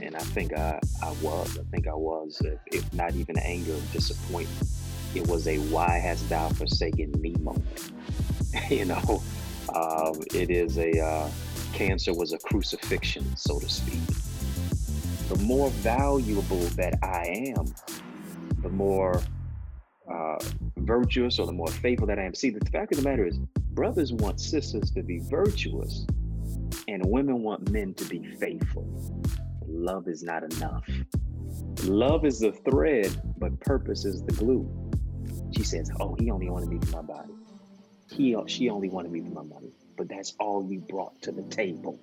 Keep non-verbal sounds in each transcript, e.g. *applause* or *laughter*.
And I think I, I was. I think I was, if, if not even anger and disappointment. It was a why hast thou forsaken me moment. *laughs* you know, um, it is a uh, cancer was a crucifixion, so to speak. The more valuable that I am, the more uh, virtuous or the more faithful that I am. See, the fact of the matter is, brothers want sisters to be virtuous, and women want men to be faithful. Love is not enough. Love is the thread, but purpose is the glue. She says, "Oh, he only wanted me for my body. He, she only wanted me for my money, but that's all you brought to the table."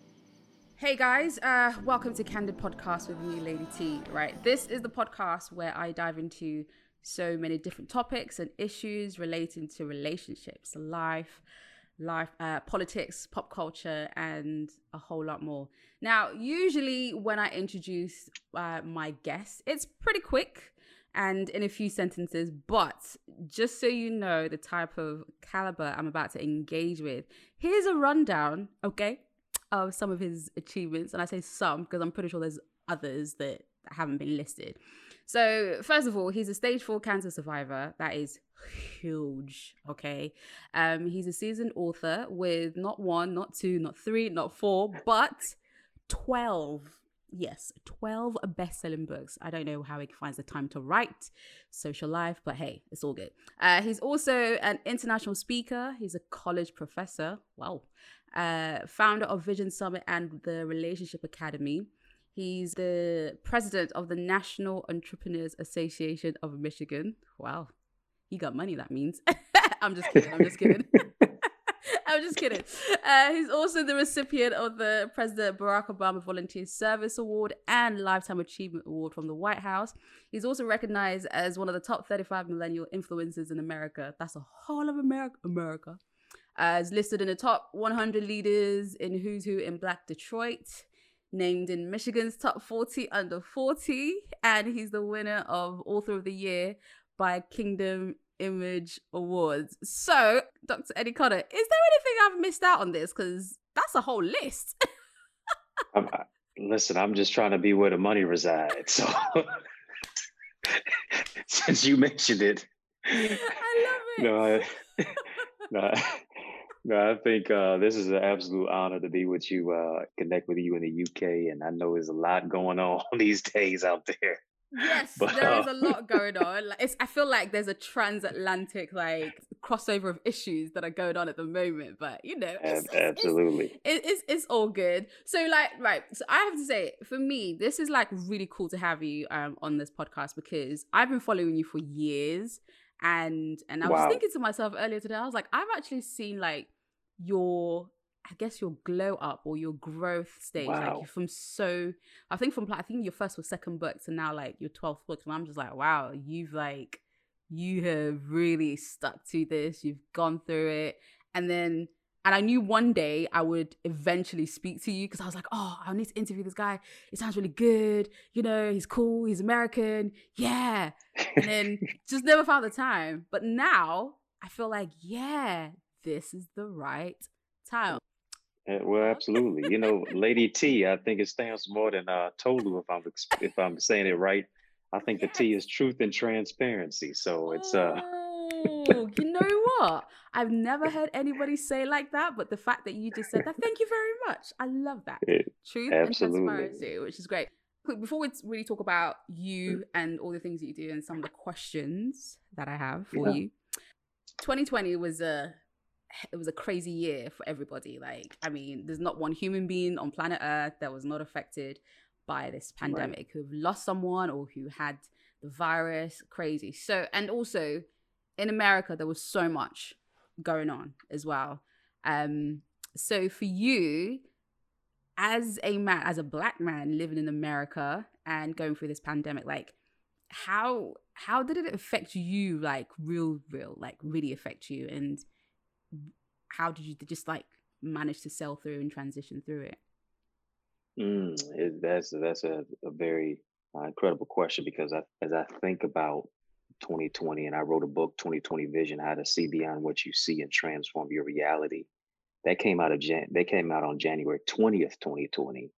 Hey guys, uh, welcome to Candid Podcast with me, Lady T. Right, this is the podcast where I dive into so many different topics and issues relating to relationships, life, life, uh, politics, pop culture, and a whole lot more. Now, usually when I introduce uh, my guests, it's pretty quick and in a few sentences, but just so you know the type of caliber I'm about to engage with, here's a rundown, okay, of some of his achievements. And I say some because I'm pretty sure there's others that haven't been listed. So, first of all, he's a stage four cancer survivor. That is huge. Okay. Um, he's a seasoned author with not one, not two, not three, not four, but 12. Yes, 12 best selling books. I don't know how he finds the time to write social life, but hey, it's all good. Uh, he's also an international speaker, he's a college professor. Wow. Uh, founder of Vision Summit and the Relationship Academy. He's the president of the National Entrepreneurs Association of Michigan. Wow, he got money, that means. *laughs* I'm just kidding. I'm just kidding. *laughs* I'm just kidding. Uh, he's also the recipient of the President Barack Obama Volunteer Service Award and Lifetime Achievement Award from the White House. He's also recognized as one of the top 35 millennial influencers in America. That's a whole of America. America. Uh, is listed in the top 100 leaders in Who's Who in Black Detroit named in Michigan's top 40 under 40, and he's the winner of Author of the Year by Kingdom Image Awards. So, Dr. Eddie Connor, is there anything I've missed out on this? Because that's a whole list. *laughs* I'm, listen, I'm just trying to be where the money resides. So, *laughs* since you mentioned it, I love it. no, I, *laughs* no, no, I think uh, this is an absolute honor to be with you, uh, connect with you in the UK, and I know there's a lot going on *laughs* these days out there. Yes, but, there uh, is a *laughs* lot going on. Like, it's, I feel like there's a transatlantic like crossover of issues that are going on at the moment. But you know, it's, absolutely, it's, it's, it's all good. So like, right. So I have to say, for me, this is like really cool to have you um on this podcast because I've been following you for years, and and I was wow. thinking to myself earlier today, I was like, I've actually seen like your I guess your glow up or your growth stage, wow. like from so, I think from I think your first or second book to now like your twelfth book, and I'm just like, wow, you've like, you have really stuck to this. You've gone through it, and then, and I knew one day I would eventually speak to you because I was like, oh, I need to interview this guy. It sounds really good. You know, he's cool. He's American. Yeah, and then *laughs* just never found the time. But now I feel like, yeah, this is the right tile. Yeah, well, absolutely. You know, Lady T, I think it stands more than uh, Tolu, if I'm if I'm saying it right. I think the T is truth and transparency. So it's uh. Oh, you *laughs* know what? I've never heard anybody say like that, but the fact that you just said that, thank you very much. I love that. It, truth absolutely. and transparency, which is great. Before we really talk about you mm. and all the things that you do and some of the questions that I have for yeah. you, 2020 was a it was a crazy year for everybody. Like, I mean, there's not one human being on planet Earth that was not affected by this pandemic right. who've lost someone or who had the virus. Crazy. So, and also in America, there was so much going on as well. Um, so for you, as a man, as a black man living in America and going through this pandemic, like how how did it affect you like real real like really affect you and how did you just like manage to sell through and transition through it? Mm, it that's that's a, a very uh, incredible question because I, as I think about 2020, and I wrote a book, 2020 Vision: How to See Beyond What You See and Transform Your Reality. That came out of Jan- they came out on January 20th, 2020,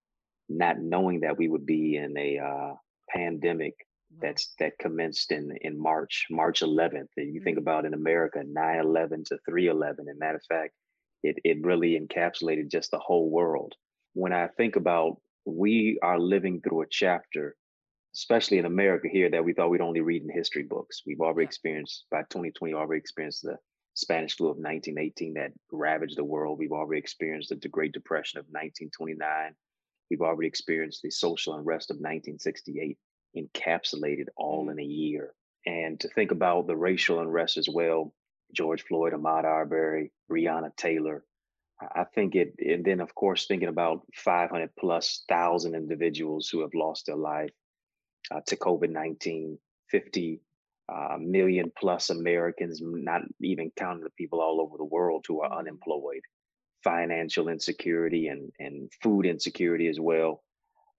not knowing that we would be in a uh, pandemic that's that commenced in in March, March 11th. And you think mm-hmm. about in America, 9/11 to 3/11. And matter of fact, it it really encapsulated just the whole world. When I think about we are living through a chapter, especially in America here, that we thought we'd only read in history books. We've already experienced by 2020, already experienced the Spanish flu of 1918 that ravaged the world. We've already experienced the Great Depression of 1929. We've already experienced the social unrest of 1968 encapsulated all mm. in a year. And to think about the racial unrest as well, George Floyd, Ahmaud Arbery, Breonna Taylor, I think it, and then of course thinking about 500 plus thousand individuals who have lost their life uh, to COVID 19, 50 uh, million plus Americans, not even counting the people all over the world who are unemployed, financial insecurity and, and food insecurity as well.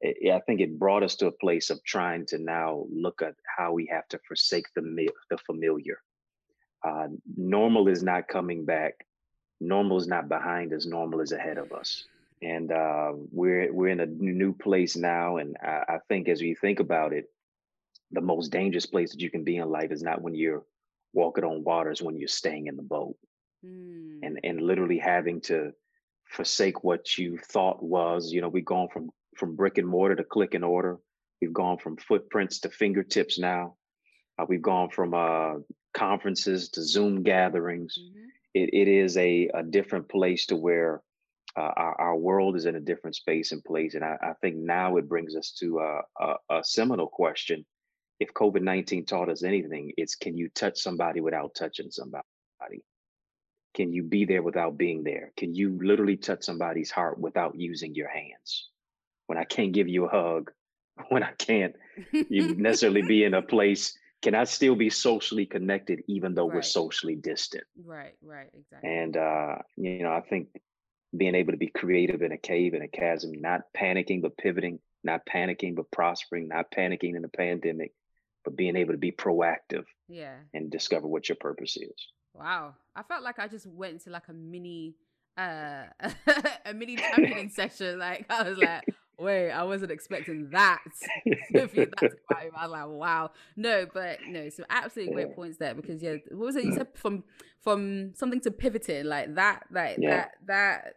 I think it brought us to a place of trying to now look at how we have to forsake the the familiar. Uh, normal is not coming back. Normal is not behind us. Normal is ahead of us, and uh, we're we're in a new place now. And I, I think as we think about it, the most dangerous place that you can be in life is not when you're walking on water; waters, when you're staying in the boat, mm. and and literally having to forsake what you thought was. You know, we've gone from from brick and mortar to click and order. We've gone from footprints to fingertips now. Uh, we've gone from uh, conferences to Zoom gatherings. Mm-hmm. It, it is a, a different place to where uh, our, our world is in a different space and place. And I, I think now it brings us to a, a, a seminal question. If COVID 19 taught us anything, it's can you touch somebody without touching somebody? Can you be there without being there? Can you literally touch somebody's heart without using your hands? When I can't give you a hug, *laughs* when I can't you *laughs* necessarily be in a place, can I still be socially connected even though right. we're socially distant? Right, right, exactly. And uh, you know, I think being able to be creative in a cave in a chasm, not panicking but pivoting, not panicking but prospering, not panicking in the pandemic, but being able to be proactive. Yeah. And discover what your purpose is. Wow. I felt like I just went into like a mini uh *laughs* a mini championing session. Like I was like, wait, I wasn't expecting that. to be that I was like, wow. No, but no, so absolutely great points there because yeah, what was it you said from from something to pivoting like that, like yeah. that that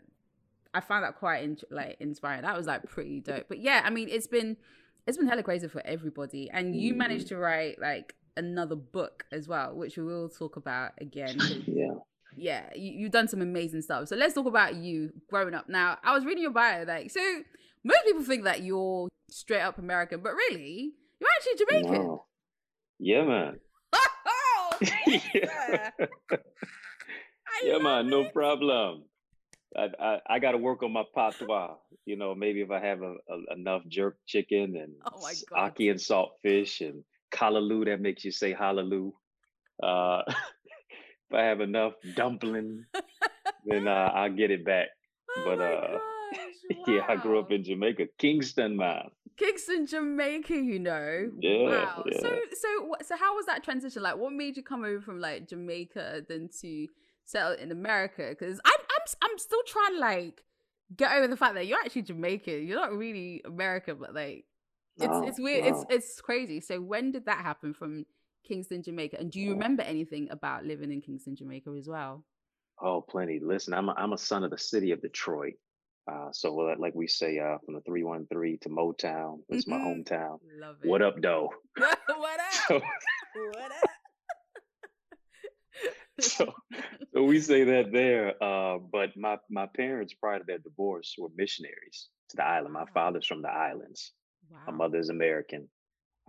I found that quite in, like inspiring. That was like pretty dope. But yeah, I mean, it's been it's been hella crazy for everybody, and you managed mm-hmm. to write like another book as well, which we will talk about again. *laughs* Yeah. Yeah, you, have done some amazing stuff. So let's talk about you growing up. Now, I was reading your bio, like, so most people think that you're straight up American, but really, you're actually Jamaican. Yeah, man. oh, *laughs* *laughs* yeah, yeah man, no problem. I, I, I got to work on my patois. You know, maybe if I have a, a, enough jerk chicken and oh ackee and saltfish and callaloo that makes you say hallelujah. Uh, *laughs* if I have enough dumpling, then uh, I'll get it back. Oh but uh, *laughs* yeah, I grew up in Jamaica, Kingston, man. Kingston, Jamaica, you know. Yeah. Wow. Yeah. So, so, so, how was that transition? Like, what made you come over from like Jamaica then to settle in America? Because I'm, I'm, I'm still trying to like get over the fact that you're actually Jamaican. You're not really American, but like, it's, no, it's weird. No. It's, it's crazy. So, when did that happen from Kingston, Jamaica? And do you remember anything about living in Kingston, Jamaica as well? Oh, plenty. Listen, I'm a, I'm a son of the city of Detroit. Uh, so like we say, uh, from the 313 to Motown, it's my mm-hmm. hometown. Love it. *laughs* *laughs* *laughs* What up, though? what up? So, what up? so, so we say that there. Uh, but my my parents, prior to their divorce, were missionaries to the island. My father's from the islands. Wow. My mother's American,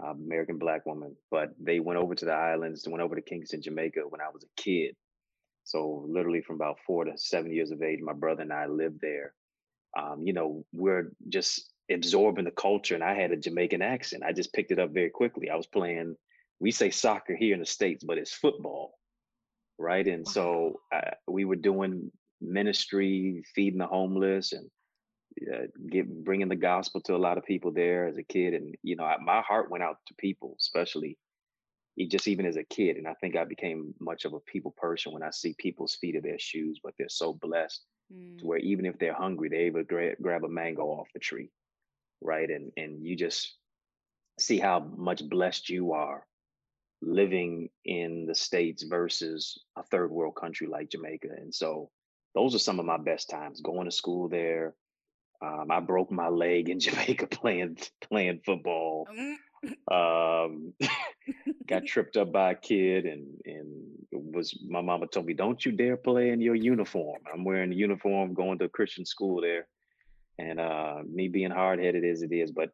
uh, American black woman. But they went over to the islands. They went over to Kingston, Jamaica when I was a kid. So literally from about four to seven years of age, my brother and I lived there um, you know, we're just absorbing the culture. And I had a Jamaican accent. I just picked it up very quickly. I was playing, we say soccer here in the States, but it's football. Right. And wow. so uh, we were doing ministry, feeding the homeless and uh, get, bringing the gospel to a lot of people there as a kid. And, you know, I, my heart went out to people, especially just even as a kid, and I think I became much of a people person when I see people's feet of their shoes, but they're so blessed Mm. to where even if they're hungry, they're able to gra- grab a mango off the tree, right? And and you just see how much blessed you are living in the states versus a third world country like Jamaica. And so those are some of my best times going to school there. Um, I broke my leg in *laughs* Jamaica playing playing football. Um, *laughs* got *laughs* tripped up by a kid and and was my mama told me don't you dare play in your uniform i'm wearing the uniform going to a christian school there and uh me being hard-headed as it is but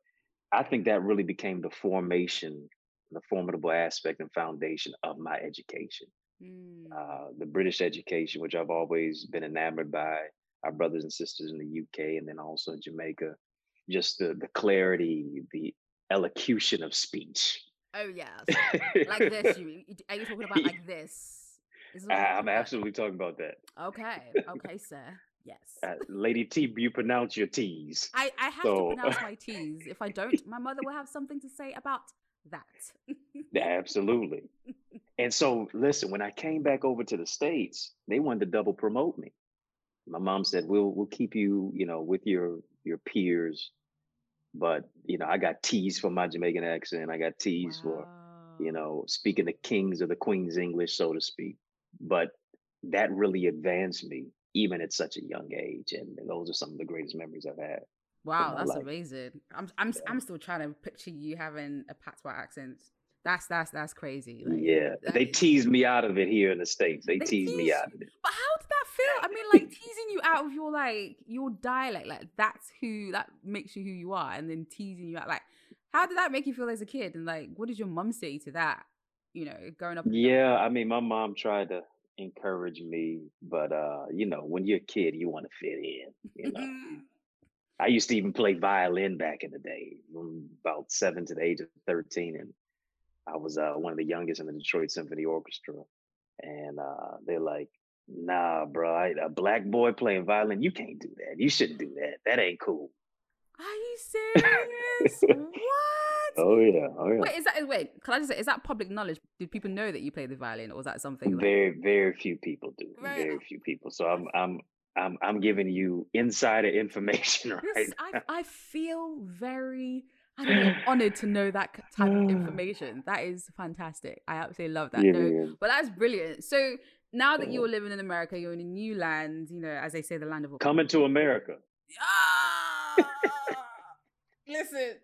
i think that really became the formation the formidable aspect and foundation of my education Mm. uh the british education which i've always been enamored by our brothers and sisters in the uk and then also in jamaica just the the clarity the elocution of speech Oh yes, like this. *laughs* You are you talking about like this? Is I- talking I'm absolutely talking about that. okay. Okay, *laughs* sir. Yes. Uh, Lady T, you pronounce your T's. I, I have so- to pronounce my *laughs* T's. If I don't, my mother will have something to say about that. Absolutely. And so, listen, when I came back over to the States, they wanted to double promote me. My mom said, "We'll we'll keep you, you know, with your your peers, but you know, I got teased for my Jamaican accent. I got teased for, you know, speaking the king's or the queen's English, so to speak. But that really advanced me, even at such a young age. And, and those are some of the greatest memories I've had. Wow, that's life. amazing. I'm I'm Yeah. I'm still trying to picture you having a patois accent. That's that's that's crazy. Like, yeah, that they is- teased me out of it here in the states. They, They teased me out of it. But how feel? I mean, like teasing you out of your like your dialect, like that's who that makes you who you are, and then teasing you out. Like, how did that make you feel as a kid? And like, what did your mum say to that? You know, growing up. Yeah, I mean, my mom tried to encourage me, but uh, you know, when you're a kid, you want to fit in. You know, *laughs* I used to even play violin back in the day, from about seven to the age of thirteen, and I was uh, one of the youngest in the Detroit Symphony Orchestra. And uh, they're like, "Nah, bro, I, a black boy playing violin, you can't do that. You shouldn't do that. That ain't cool." Are you serious? *laughs* what? Oh yeah, oh yeah. Wait, is that wait? Can I just say, is that public knowledge? Did people know that you play the violin, or was that something? Like, Very, very few people do. Right. Very few people. So I'm, I'm, I'm, I'm giving you insider *laughs* information right This, I, I feel very I don't know, honored to know that type of *sighs* information. That is fantastic. I absolutely love that. Yeah, no, yeah. but that's brilliant. So now that you're living in America, you're in a new land, you know, as they say, the land of Coming to America. Ah! *laughs* Listen,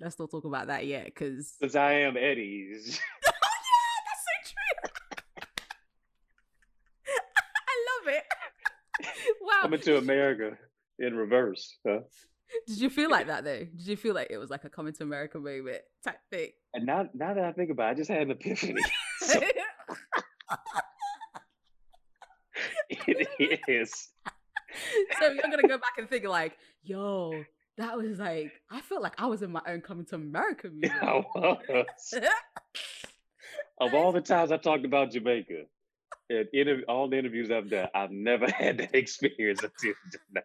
let's not talk about that yet, because Because I am Eddie's. *laughs* oh yeah, that's so true. *laughs* I love it. wow. Coming to America in reverse. Huh? Did you feel like that though? Did you feel like it was like a coming to America moment type thing? And now, now that I think about it, I just had an epiphany. so *laughs* it is. so you're gonna go back and think like, yo, that was like I felt like I was in my own coming to America *laughs* music. I was. *laughs* Of all the times I talked about Jamaica, and all the interviews I've done, I've never had that experience until tonight.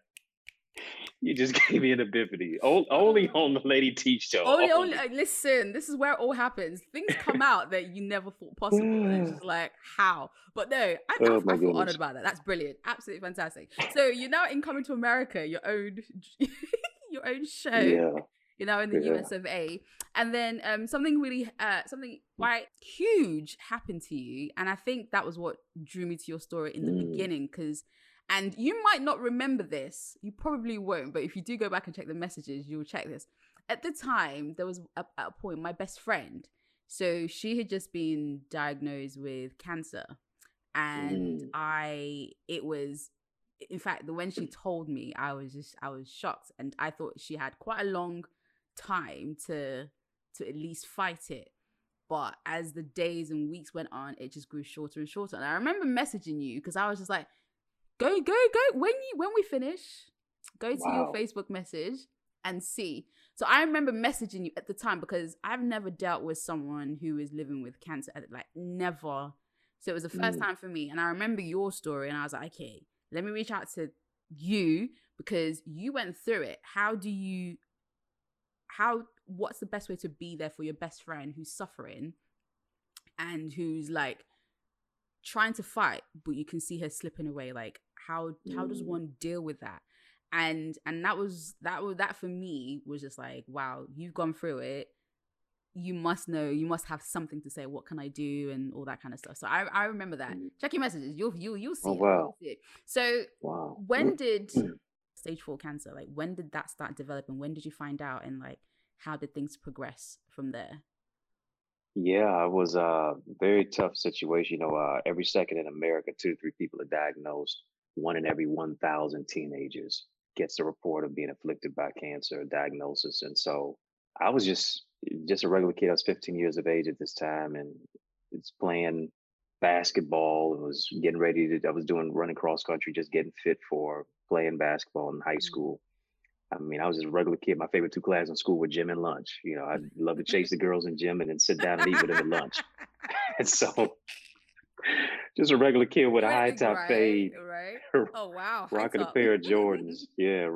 You just *laughs* gave me an epiphany. O- only on the Lady T show. only, only uh, listen. This is where it all happens. Things come *laughs* out that you never thought possible. and it's just *sighs* like how. But no, I, I, Oh, my I feel honored about that. That's brilliant. Absolutely fantastic. So you're now in coming to America, your own, *laughs* your own show. Yeah. you know, in the Yeah. US of A. And then um, something really, uh, something quite huge happened to you. And I think that was what drew me to your story in the Mm. beginning. Because, and you might not remember this, you probably won't, but if you do go back and check the messages, you'll check this. At the time, there was a, at a point, my best friend, so she had just been diagnosed with cancer. And Mm. I, it was, in fact, the when she told me, I was just, I was shocked. And I thought she had quite a long time to to at least fight it but as the days and weeks went on it just grew shorter and shorter and i remember messaging you because i was just like go go go. When you when we finish go to your facebook message and see. So i remember messaging you at the time because i've never dealt with someone who is living with cancer like never. So it was the first Mm. time for me. And i remember your story and i was like okay let me reach out to you because you went through it. How do you how what's the best way to be there for your best friend who's suffering and who's like trying to fight, but you can see her slipping away. Like how how does Mm. one deal with that? And and that was that was that for me was just like, wow, you've gone through it. You must know, you must have something to say. What can I do, and all that kind of stuff. So I, I remember that. Mm. Check your messages. You'll you you'll see. Oh, wow. You'll see it. So Wow. when did Mm. stage four cancer like when did that start developing when did you find out and like how did things progress from there Yeah, it was a very tough situation. You know, uh, every second in America, two to three people are diagnosed. One in every 1,000 teenagers gets a report of being afflicted by cancer diagnosis. And so I was just just a regular kid. I was 15 years of age at this time, and it's playing basketball. and was getting ready to. I was doing running cross country, just getting fit for playing basketball in high Mm. school. I mean, I was just a regular kid. My favorite two classes in school were gym and lunch. You know, I love to chase the *laughs* girls in gym and then sit down and eat with them at lunch. *laughs* And so, *laughs* just a regular kid with a high top right, fade, right oh wow rocking a pair of Jordans. Yeah.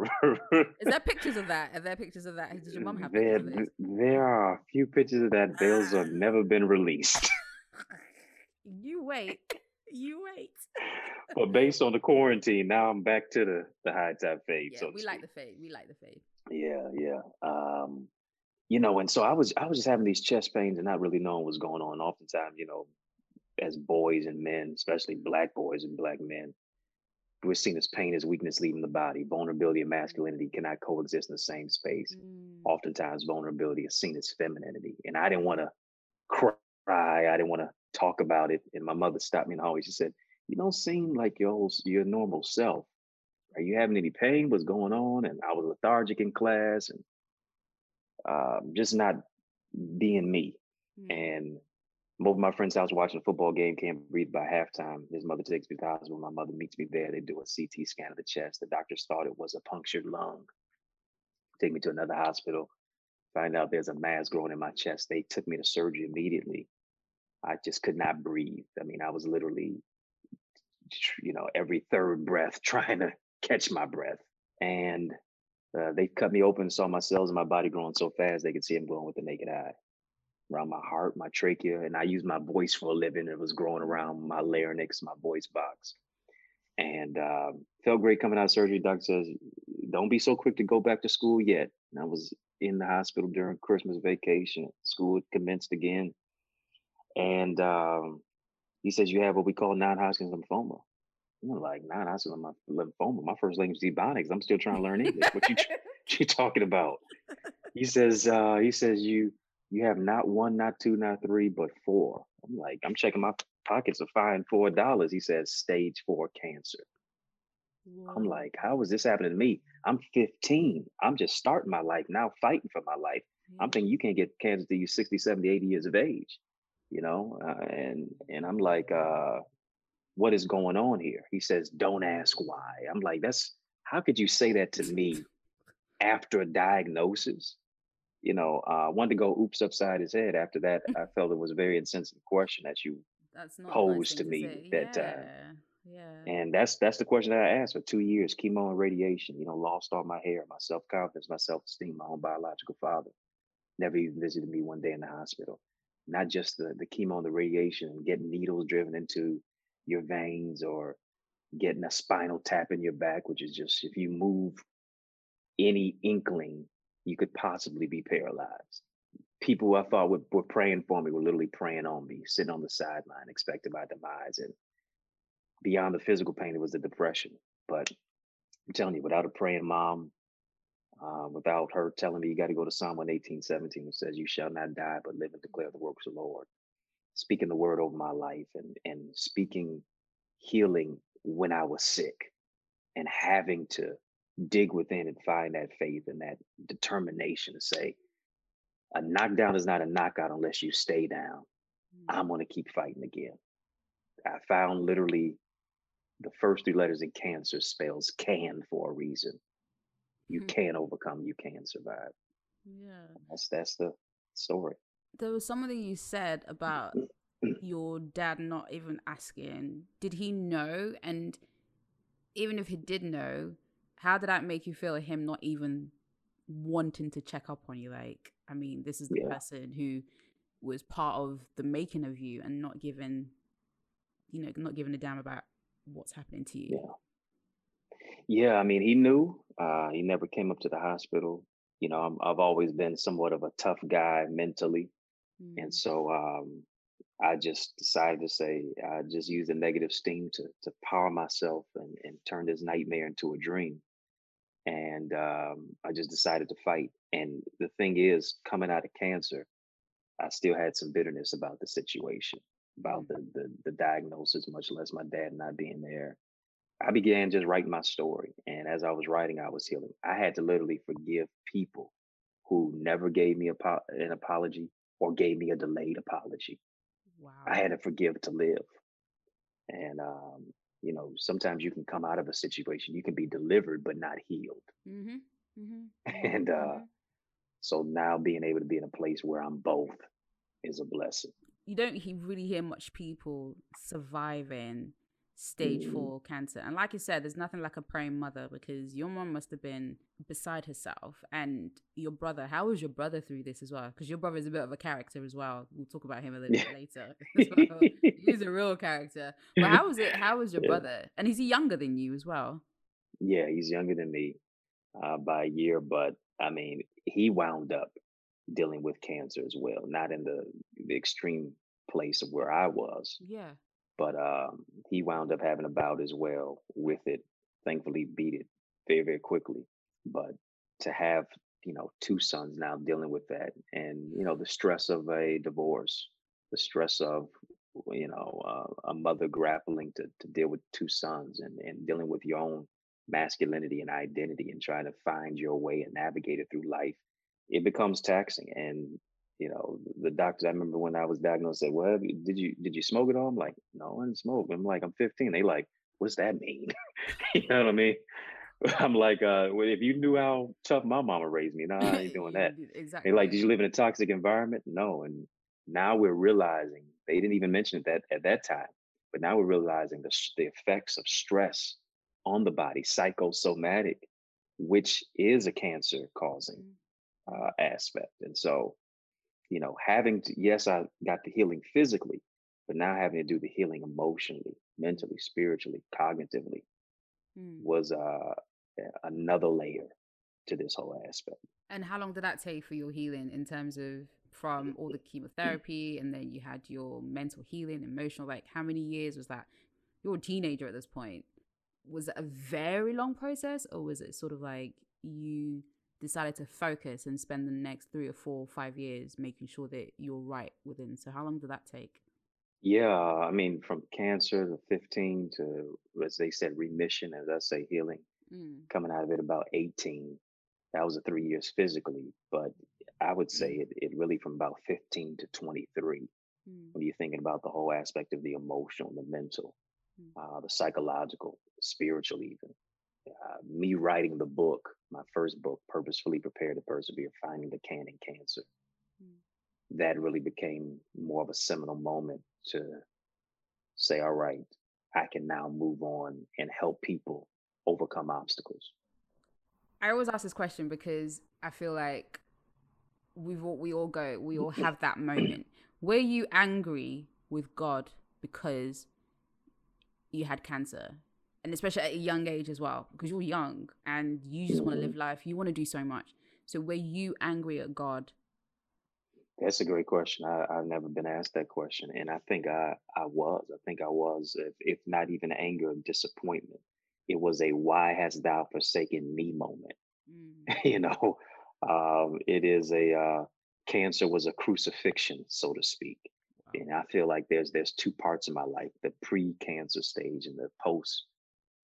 is there pictures of that are there pictures of that does your mom have there, pictures there are a few pictures of that. Those have never been released. you wait you wait *laughs* but based on the quarantine, now I'm back to the, the high top fade. yeah so we like the fade we like the fade Yeah, yeah. Um, you know, and so I was I was just having these chest pains and not really knowing what's going on. Oftentimes, you know, as boys and men, especially black boys and black men, we're seen as pain as weakness leaving the body. Vulnerability and masculinity cannot coexist in the same space. Mm, Oftentimes, vulnerability is seen as femininity. And I didn't want to cry. I didn't want to talk about it. And my mother stopped me and always she said, "You don't seem like your old, your normal self. Are you having any pain? What's going on?" And I was lethargic in class and um, just not being me. mm, And most of my friends' house watching a football game can't breathe by halftime. His mother takes me to the hospital. My mother meets me there. They do a CT scan of the chest. The doctors thought it was a punctured lung. Take me to another hospital. Find out there's a mass growing in my chest. They took me to surgery immediately. I just could not breathe. I mean, I was literally, you know, every third breath *laughs* trying to catch my breath. And uh, they cut me open, saw my cells in my body growing so fast they could see them growing with the naked eye around my heart, my trachea, and I use my voice for a living. It was growing around my larynx, my voice box. And um, felt great coming out of surgery. Doctor says, don't be so quick to go back to school yet. And I was in the hospital during Christmas vacation. School commenced again. And um, he says, you have what we call non-Hodgkin's lymphoma. I'm like, non-Hodgkin's lymphoma. My first language is Ebonics. I'm still trying to learn English. What you, *laughs* you talking about? He says, uh, he says, you you have not one, not two, not three, but four. I'm like, I'm checking my pockets to find four dollars. He says, stage four cancer. I'm whoa. like, how is this happening to me? I'm 15. I'm just starting my life now, fighting for my life. I'm thinking you can't get cancer till you're 60, 70, 80 years of age, you know? Uh, and and I'm like, uh, what is going on here? He says, don't ask why. I'm like, that's how could you say that to me after a diagnosis? You know, uh, I wanted to go oops upside his head. After that, *laughs* I felt it was a very insensitive question that you That's not nice posed to me that time. Yeah, yeah. And that's that's the question that I asked for two years, chemo and radiation, you know, lost all my hair, my self-confidence, my self-esteem, my own biological father. Never even visited me one day in the hospital. Not just the, the chemo and the radiation and getting needles driven into your veins or getting a spinal tap in your back, which is just if you move any inkling, you could possibly be paralyzed. People I thought were, were praying for me were literally praying on me, sitting on the sideline, expecting my demise. And beyond the physical pain, it was the depression. But I'm telling you, without a praying mom, uh, without her telling me you got to go to Psalm 118, 17, which says, You shall not die, but live and declare the works of the Lord. Speaking the word over my life and, and speaking healing when I was sick and having to dig within and find that faith and that determination to say, a knockdown is not a knockout unless you stay down. Mm. I'm going to keep fighting again. I found literally the first three letters in cancer spells can for a reason. You Hmm. can overcome, you can survive. yeah. That's that's the story. There was something you said about *clears throat* your dad not even asking. Did he know? And even if he did know, how did that make you feel? Him not even wanting to check up on you? Like, I mean, this is the Yeah. person who was part of the making of you and not given you know not giving a damn about what's happening to you Yeah. Yeah, I mean, he knew. Uh, he never came up to the hospital. You know, I'm, I've always been somewhat of a tough guy mentally, and mm. so um, I just decided to say, I just use the negative steam to to power myself and and turn this nightmare into a dream. And um, I just decided to fight. And the thing is, coming out of cancer, I still had some bitterness about the situation, about Mm. the the, the diagnosis, much less my dad not being there I began just writing my story. And as I was writing, I was healing. I had to literally forgive people who never gave me apo- an apology or gave me a delayed apology. I had to forgive to live. And, um, you know, sometimes you can come out of a situation, you can be delivered, but not healed. mhm mhm *laughs* And mhm uh, mhm so now being able to be in a place where I'm both is a blessing. you don't he- really hear much people surviving stage Mhm. four cancer. And like you said, there's nothing like a praying mother because your mom must have been beside herself. And your brother, how was your brother through this as well? Because your brother is a bit of a character as well. We'll talk about him a little bit *laughs* later. *laughs* He's a real character. But how was it? How was your *laughs* brother? And is he younger than you as well? Yeah, he's younger than me uh, by a year, but I mean, he wound up dealing with cancer as well, not in the, the extreme place of where I was, Yeah. But um, he wound up having a bout as well with it. Thankfully, beat it very, very quickly. But to have, you know, two sons now dealing with that and, you know, the stress of a divorce, the stress of, you know, uh, a mother grappling to, to deal with two sons and, and dealing with your own masculinity and identity and trying to find your way and navigate it through life, it becomes taxing. And you know, the doctors. I remember when I was diagnosed, said, "Well, did you did you smoke at all?" I'm like, "No, I didn't smoke." I'm like, "I'm 15." They like, "What's that mean?" *laughs* you know what I mean? *laughs* I'm like, uh, well, if you knew how tough my mama raised me, nah, I ain't doing that. exactly. *laughs* They like, did you live in a toxic environment? No. And now we're realizing they didn't even mention that at that time, but now we're realizing the the effects of stress on the body, psychosomatic, which is a cancer causing Mm, uh, aspect. And so, you know, having to, yes, I got the healing physically, but now having to do the healing emotionally, mentally, spiritually, cognitively mm. was uh, another layer to this whole aspect. And how long did that take for your healing in terms of from all the *clears throat* chemotherapy and then you had your mental healing, emotional? Like, how many years was that? You're a teenager at this point. Was it a very long process or was it sort of like you decided to focus and spend the next three or four, five years making sure that you're right within? So, how long did that take? Yeah, I mean, from cancer to 15 to, as they said, remission, as I say, healing, Mm, coming out of it about 18. That was a three years physically, but I would say mm, it, it really from about 15 to 23 mm, when you're thinking about the whole aspect of the emotional, the mental, mm, uh, the psychological, spiritual, even. Uh, me writing the book, my first book, Purposefully Prepared to Persevere, Finding the Can in Cancer, mm. that really became more of a seminal moment to say, all right, I can now move on and help people overcome obstacles. I always ask this question because I feel like we've all, we all go, we all *laughs* have that moment. Were you angry with God because you had cancer? And especially at a young age as well, because you're young and you just want to live life, you want to do so much. So were you angry at God? That's a great question. I, I've never been asked that question. And I think I, I was. I think I was, if, if not even anger and disappointment. It was a why hast thou forsaken me moment. Mm, *laughs* you know, um, it is a uh, cancer was a crucifixion, so to speak. wow. And I feel like there's there's two parts of my life: the pre-cancer stage and the post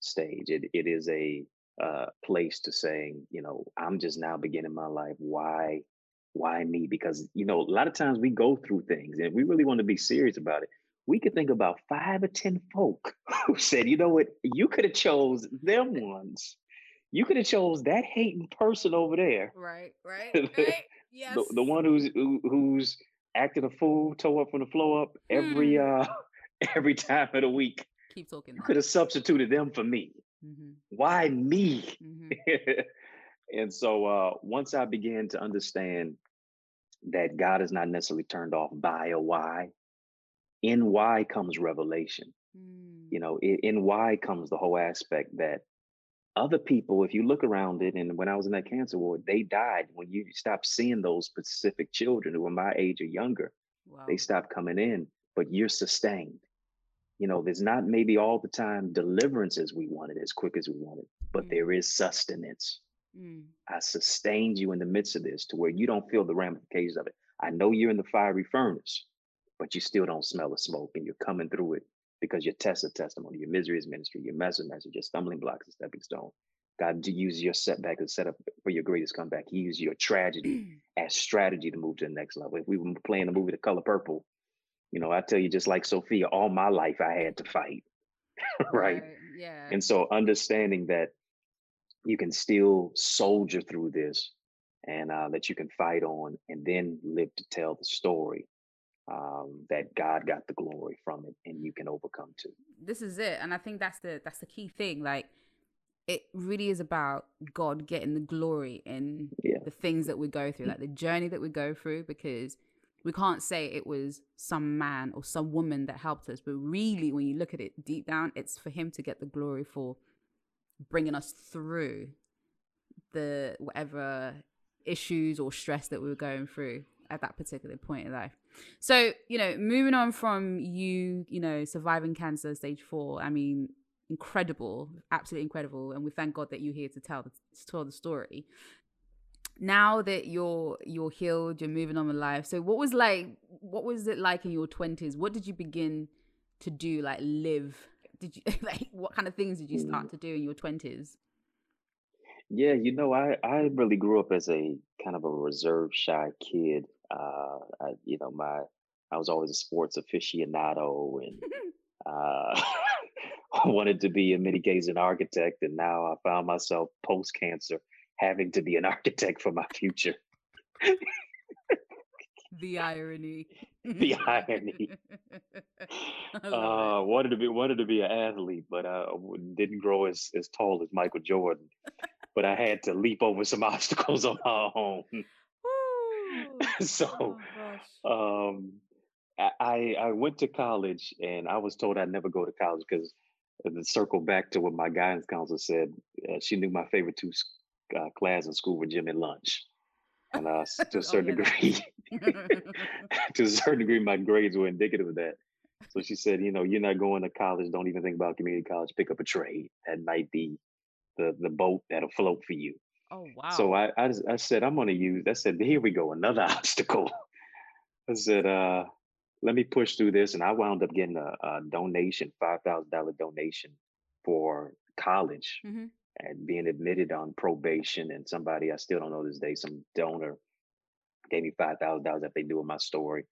stage. It it is a uh, place to saying, you know, I'm just now beginning my life. Why, why me? Because you know, a lot of times we go through things, and we really want to be serious about it. We could think about five or ten folk *laughs* who said, you know what, you could have chose them ones. You could have chose that hating person over there, Right, right, *laughs* the, right. Yes. the one who's who, who's acting a fool, toe up from the floor up every Hmm. uh *laughs* every time of the week. Keep talking You could have substituted them for me. Mm-hmm, Why me? mm-hmm, *laughs* and so uh once I began to understand that God is not necessarily turned off by a why. In why comes revelation. Mm. You know, in, in why comes the whole aspect that other people, if you look around it, and when I was in that cancer ward, they died when you stop seeing those specific children who were my age or younger. Wow. They stopped coming in, but you're sustained. You know, there's not maybe all the time deliverance as we wanted, as quick as we wanted, but Mm. there is sustenance. Mm. I sustained you in the midst of this to where you don't feel the ramifications of it. I know you're in the fiery furnace, but you still don't smell the smoke and you're coming through it because your test of testimony, your misery is ministry, your message message, your stumbling blocks and stepping stone. God to use your setback as set up for your greatest comeback. He used your tragedy *clears throat* as strategy to move to the next level. If we were playing the movie The Color Purple, you know, I tell you, just like Sofia, all my life I had to fight. *laughs* right. Yeah. And so understanding that you can still soldier through this and uh, that you can fight on and then live to tell the story um, that God got the glory from it and you can overcome too. this is it and i think that's the that's the key thing like it really is about god getting the glory in Yeah. the things that we go through like the journey that we go through because we can't say it was some man or some woman that helped us but really when you look at it deep down it's for him to get the glory for bringing us through the whatever issues or stress that we were going through at that particular point in life. So, you know, moving on from you, you know, surviving cancer stage four, I mean, incredible, absolutely incredible. And we thank God that you're here to tell the, to tell the story. Now that you're you're healed, you're moving on with life. So what was like what was it like in your twenties? What did you begin to do, like live? Did you *laughs* like what kind of things did you start to do in your twenties? Yeah, you know, I, I really grew up as a kind of a reserved, shy kid. Uh, I, you know, my I was always a sports aficionado and *laughs* uh, *laughs* I wanted to be, in many cases, an architect. And now I found myself post cancer having to be an *laughs* architect for my future. The irony. *laughs* The irony. *laughs* I Uh, wanted to be wanted to be an athlete, but I didn't grow as as tall as Michael Jordan. But I had to leap over some obstacles on my own. so Oh um, I I went to college, and I was told I'd never go to college because to circle back to what my guidance counselor said, uh, she knew my favorite two uh, classes in school with gym and lunch, and uh, to a *laughs* Oh, certain that. degree, *laughs* to a certain degree, my grades were indicative of that. So she said, you know, you're not going to college. Don't even think about community college. Pick up a trade. That might be the the boat that'll float for you. oh wow. So I, I I said I'm going to use. I said here we go another *laughs* obstacle. I said uh, let me push through this, and I wound up getting a, a donation, five thousand dollar donation for college, Mhm. And being admitted on probation. And somebody I still don't know this day, some donor gave me five thousand dollars that they knew of my story,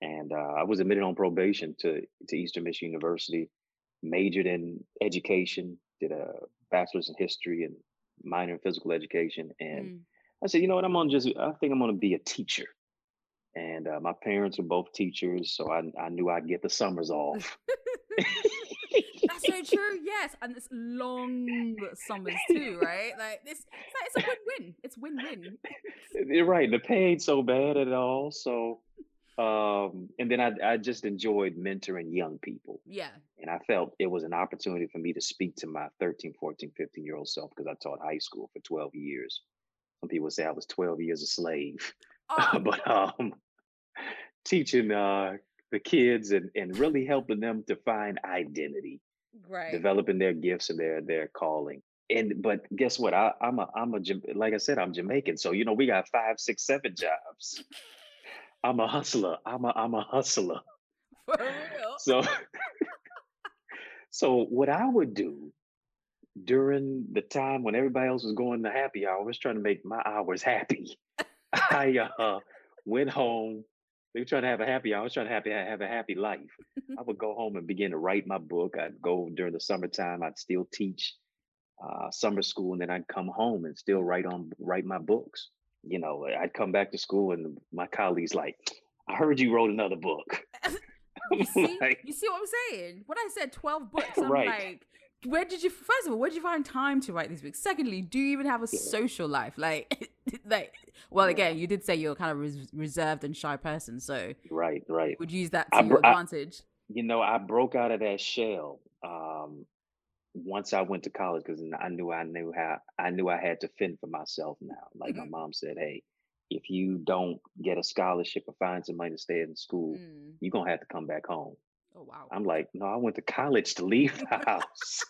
and uh, I was admitted on probation to to Eastern Michigan University, majored in education, did a bachelor's in history and minor in physical education, and Mm. I said, you know what, I'm gonna just, I think I'm gonna be a teacher. And uh, my parents were both teachers, so I, I knew I'd get the summers *laughs* off. *laughs* That's so *laughs* true. Yes, and it's long summers too, right? Like this, it's, like, it's a win-win. It's win-win. You're right. The pay ain't so bad at all. So, um, and then I, I just enjoyed mentoring young people. Yeah. And I felt it was an opportunity for me to speak to my 13, 14, 15 year old self because I taught high school for 12 years. Some people say I was 12 years a slave, Oh, *laughs* but um, teaching uh, the kids and, and really helping them to find identity, right. developing their gifts and their their calling. And but guess what? I, I'm a I'm a like I said I'm Jamaican, so you know we got five, six, seven jobs. I'm a hustler. I'm a I'm a hustler. *laughs* For real. So *laughs* so what I would do during the time when everybody else was going to happy hour, I was trying to make my hours happy. *laughs* I uh, went home. They were trying to have a happy. I was trying to happy, have a happy life. *laughs* I would go home and begin to write my book. I'd go during the summertime. I'd still teach uh, summer school, and then I'd come home and still write on write my books. You know, I'd come back to school, and my colleagues like, "I heard you wrote another book." *laughs* you *laughs* see, like- you see what I'm saying? When I said 12 books, I'm Right. like, where did you first of all where did you find time to write these books secondly do you even have a social life like *laughs* like well again you did say you're kind of res- reserved and shy person so Right, right. would use that to I, your br- I advantage you know, I broke out of that shell um, once I went to college because I knew I knew how I knew I had to fend for myself now. Like my Mhm. mom said, "Hey, if you don't get a scholarship or find somebody to stay in school, Mm. you're gonna have to come back home." Oh wow I'm like, "No, I went to college to leave the *laughs* house,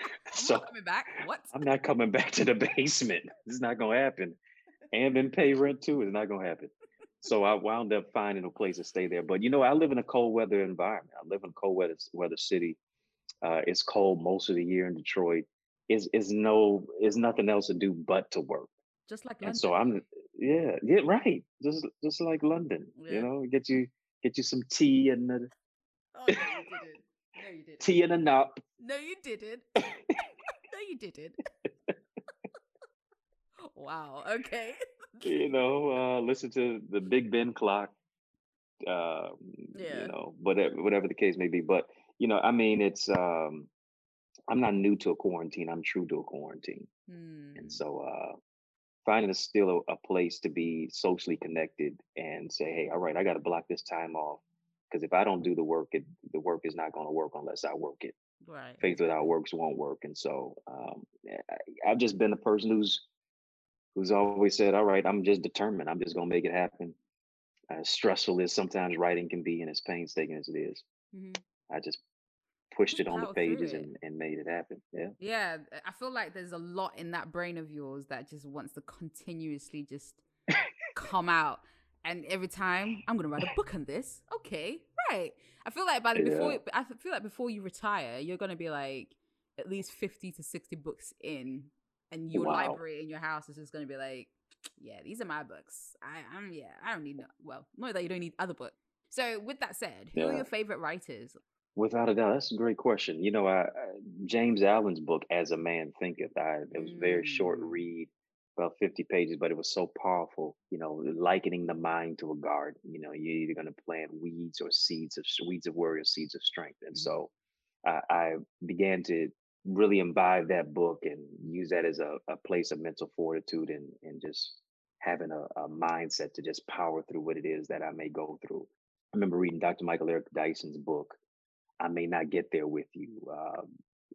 *laughs* i'm so not coming back what I'm not coming back to the *laughs* basement. It's not gonna happen, and then pay rent too. It's not gonna happen." So I wound up finding a place to stay there. But you know, I live in a cold weather environment. I live in a cold weather weather city. Uh, it's cold most of the year in Detroit. Is is no is nothing else to do but to work. just like And london so I'm yeah, yeah, right. Just just like London, Yeah. you know, get you get you some tea and you *laughs* didn't no you didn't tea and a nut. no you didn't *laughs* *laughs* no you didn't wow okay You know, uh, listen to the Big Ben clock. Um, Yeah. you know, whatever whatever the case may be. But you know, I mean, it's um, I'm not new to a quarantine. I'm true to a quarantine. Hmm. And so uh, finding a still a, a place to be socially connected and say, hey, all right, I got to block this time off because if I don't do the work, it, the work is not going to work unless I work it. right Faith without works won't work. And so um, I, I've just been the person who's who's always said, all right, I'm just determined. I'm just going to make it happen. As stressful as sometimes writing can be and as painstaking as it is, hmm I just pushed it on the pages and, and made it happen. Yeah. Yeah, I feel like there's a lot in that brain of yours that just wants to continuously just *laughs* come out. And every time I'm gonna write a book on this. Okay, right. I feel like by the before Yeah. I feel like before you retire, you're gonna be like at least fifty to sixty books in, and your Wow. library in your house is just gonna be like, yeah, these are my books. I, I'm yeah, I don't need no. Well, not that you don't need other books. So with that said, who are your favorite writers? Without a doubt, that's a great question. You know, I, I James Allen's book, As a Man Thinketh, I it was a very short Mm. read, about 50 pages, but it was so powerful. You know, likening the mind to a garden. You know, you're either going to plant weeds or seeds of weeds of worry or seeds of strength. And Mhm. so I, I began to really imbibe that book and use that as a, a place of mental fortitude and and just having a, a mindset to just power through what it is that I may go through. I remember reading Dr. Michael Eric Dyson's book I may not get there with you. Um,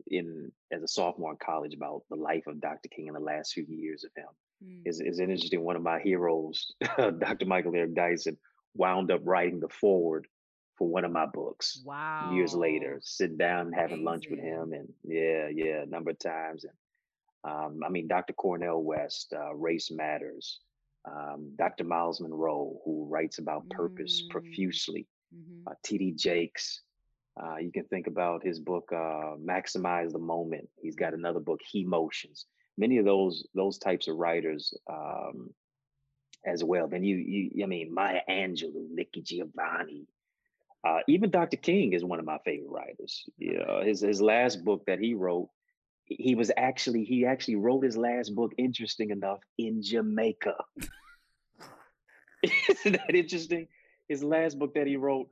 in as a sophomore in college, about the life of Dr. King in the last few years of him Mm. is is an interesting. One of my heroes, *laughs* Dr. Michael Eric Dyson, wound up writing the forward for one of my books Wow. years later. Sitting down and having lunch with him, and yeah, yeah, a number of times. And um, I mean, Dr. Cornel West, uh, Race Matters. Um, Dr. Myles Munroe, who writes about purpose Mm. profusely Mhm. uh, T.D. Jakes. Uh, you can think about his book uh, "Maximize the Moment." He's got another book, "He Motions." Many of those those types of writers um, as well. Then you, you, I mean, Maya Angelou, Nikki Giovanni, uh, even Dr. King is one of my favorite writers. Yeah, Right. his his last book that he wrote, he was actually he actually wrote his last book. Interesting enough, in Jamaica. *laughs* Isn't that interesting? His last book that he wrote,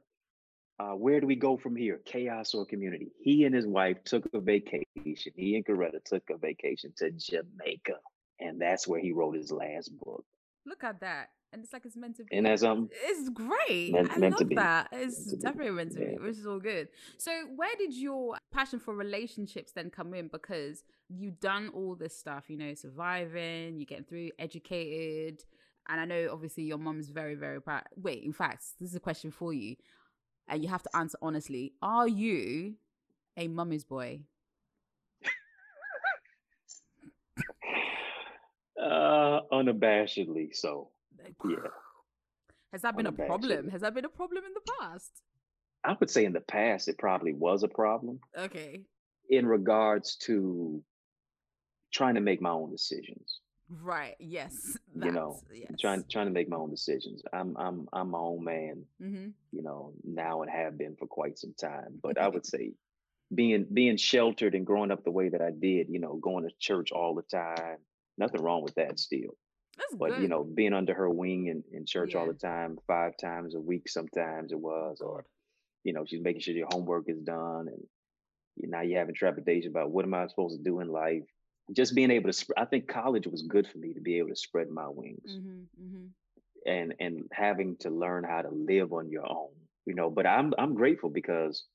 uh, Where Do We Go From Here? Chaos or Community. He and his wife took a vacation. He and Coretta took a vacation to Jamaica. And that's where he wrote his last book. Look at that. And it's like it's meant to be. And that's um It's great. Meant- I meant love that. It's Meant definitely meant to be, which is all good. So, where did your passion for relationships then come in? Because you've done all this stuff, you know, surviving, you're getting through, educated. And I know obviously your mum's very, very proud. Wait, in fact, this is a question for you. And you have to answer honestly. Are you a mummy's boy? uh unabashedly so. Yeah. *sighs* Has that been a problem? Has that been a problem in the past? I would say in the past it probably was a problem Okay. in regards to trying to make my own decisions. Right. Yes. *laughs* You know, yes. Trying trying to make my own decisions. I'm I'm I'm my own man, Mm-hmm. you know, now and have been for quite some time. But I would *laughs* say being being sheltered and growing up the way that I did, you know, going to church all the time, nothing wrong with that still. That's But good. you know, being under her wing in, in church all the time, five times a week sometimes it was, or you know, she's making sure your homework is done and now you're having trepidation about what am I supposed to do in life. Just being able to, sp- I think college was good for me to be able to spread my wings Mm-hmm, mm-hmm. and and having to learn how to live on your own. You know, but I'm I'm grateful because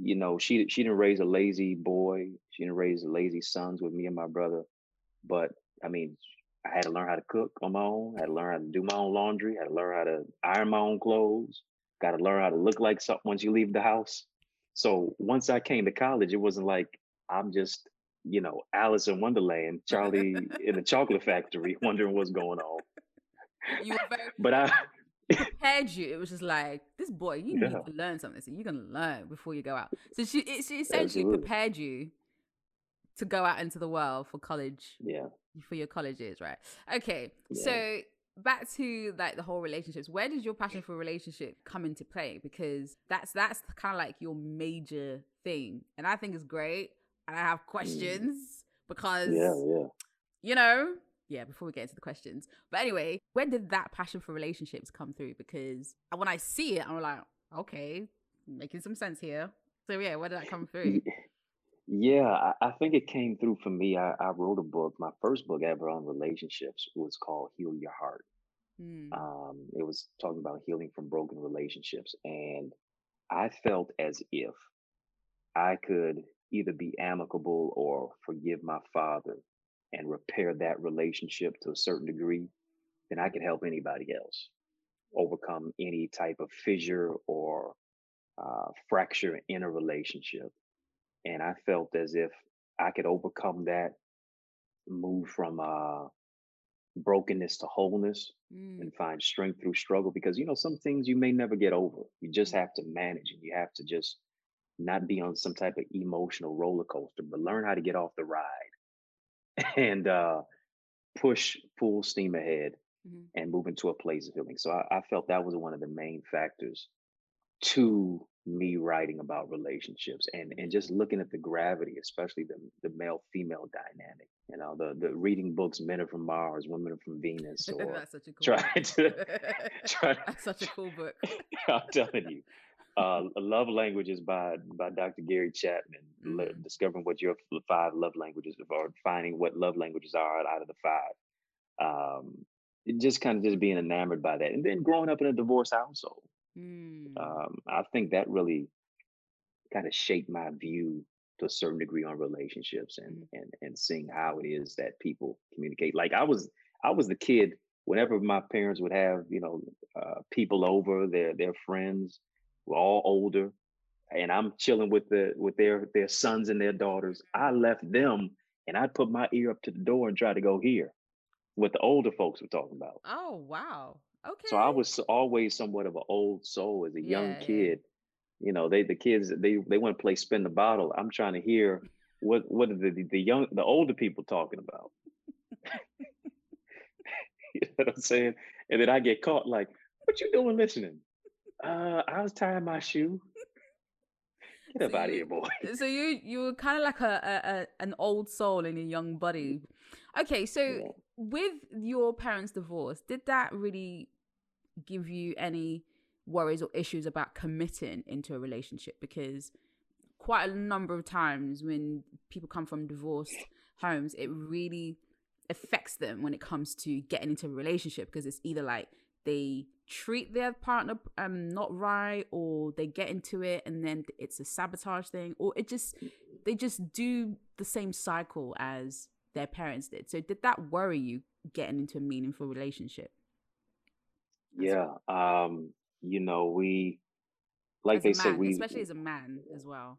you know she she didn't raise a lazy boy. She didn't raise lazy sons with me and my brother. But I mean, I had to learn how to cook on my own. I had to learn how to do my own laundry. I had to learn how to iron my own clothes. Got to learn how to look like something once you leave the house. So once I came to college, it wasn't like I'm just, you know, Alice in Wonderland, Charlie in the chocolate factory, wondering what's going on. You were very But I, prepared you. It was just like this boy. You need to learn something, so you're gonna learn before you go out. So she, it, she essentially absolutely. prepared you to go out into the world for college Yeah, for your colleges, right? Okay, yeah. so back to like the whole relationships. Where does your passion for relationship come into play? Because that's that's kind of like your major thing, and I think it's great. And I have Mm. questions because Yeah, yeah. you know, yeah. Before we get into the questions, but anyway, when did that passion for relationships come through? Because when I see it, I'm like, okay, making some sense here. So yeah, where did that come through? *laughs* Yeah, I, I think it came through for me. I, I wrote a book. My first book ever on relationships was called Heal Your Heart. Hmm. Um, it was talking about healing from broken relationships. And I felt as if I could either be amicable or forgive my father and repair that relationship to a certain degree, then I could help anybody else overcome any type of fissure or uh, fracture in a relationship. And I felt as if I could overcome that, move from uh, brokenness to wholeness, Mm. and find strength through struggle. Because, you know, some things you may never get over. You just Mm. have to manage and you have to just not be on some type of emotional roller coaster, but learn how to get off the ride *laughs* and uh, push full steam ahead Mhm. and move into a place of healing. So I, I felt that was one of the main factors to me writing about relationships and and just looking at the gravity, especially the the male female dynamic. You know, the the reading books, men are from Mars, women are from Venus, *laughs* or That's such a *laughs* cool book. to try. That's such a cool book. I'm telling you, uh, Love Languages by by Dr. Gary Chapman, le- Mm. discovering what your five love languages are, finding what love languages are out of the five. Um, just kind of just being enamored by that, and then growing up in a divorce household. Mm. Um, I think that really kind of shaped my view to a certain degree on relationships and Mhm. and and seeing how it is that people communicate. Like I was I was the kid whenever my parents would have you know uh, people over, their their friends were all older, and I'm chilling with the with their their sons and their daughters. I left them and I'd put my ear up to the door and try to go hear what the older folks were talking about. Oh wow. Okay. So I was always somewhat of an old soul as a young Yeah, yeah. kid. You know, they the kids they they want to play spin the bottle. I'm trying to hear what what are the the young the older people talking about. *laughs* you know what I'm saying? And then I get caught like, what you doing listening? Uh, I was tying my shoe. Get *laughs* So up out of here, boy. so *laughs* you you were kind of like a, a, a an old soul in a young body. Okay, so Yeah. with your parents' divorce, did that really give you any worries or issues about committing into a relationship? Because quite a number of times when people come from divorced homes, it really affects them when it comes to getting into a relationship because it's either like they treat their partner um not right or they get into it and then it's a sabotage thing or it just they just do the same cycle as their parents did so did that worry you getting into a meaningful relationship Yeah. Um, you know, we like as they say, man we especially as a man as well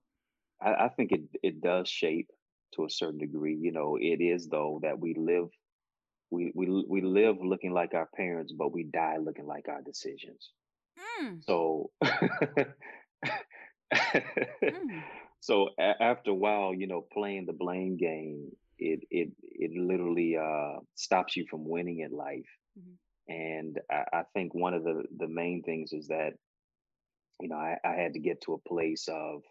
I, I think it it does shape to a certain degree. You know, it is though that we live we we we live looking like our parents, but we die looking like our decisions. mm, So mm, *laughs* so a- after a while, you know, playing the blame game, it it it literally uh stops you from winning in life. mhm, And I, I think one of the the main things is that you know I, I had to get to a place of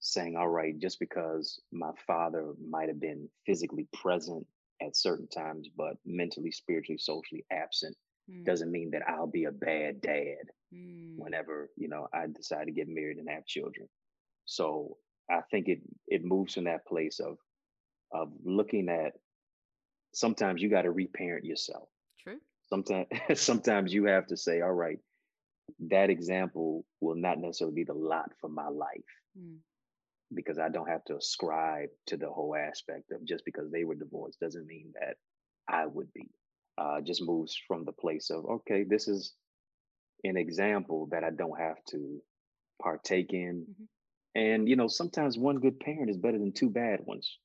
saying, all right, just because my father might have been physically present at certain times, but mentally, spiritually, socially absent, mm, doesn't mean that I'll be a bad dad mm, whenever, you know, I decide to get married and have children. So I think it it moves from that place of of looking at sometimes you got to reparent yourself. True. Sometimes *laughs* sometimes you have to say, all right, that example will not necessarily be the lot for my life Mm. Because I don't have to ascribe to the whole aspect of just because they were divorced doesn't mean that I would be. Uh, just moves from the place of okay, this is an example that I don't have to partake in. Mhm. And you know, sometimes one good parent is better than two bad ones.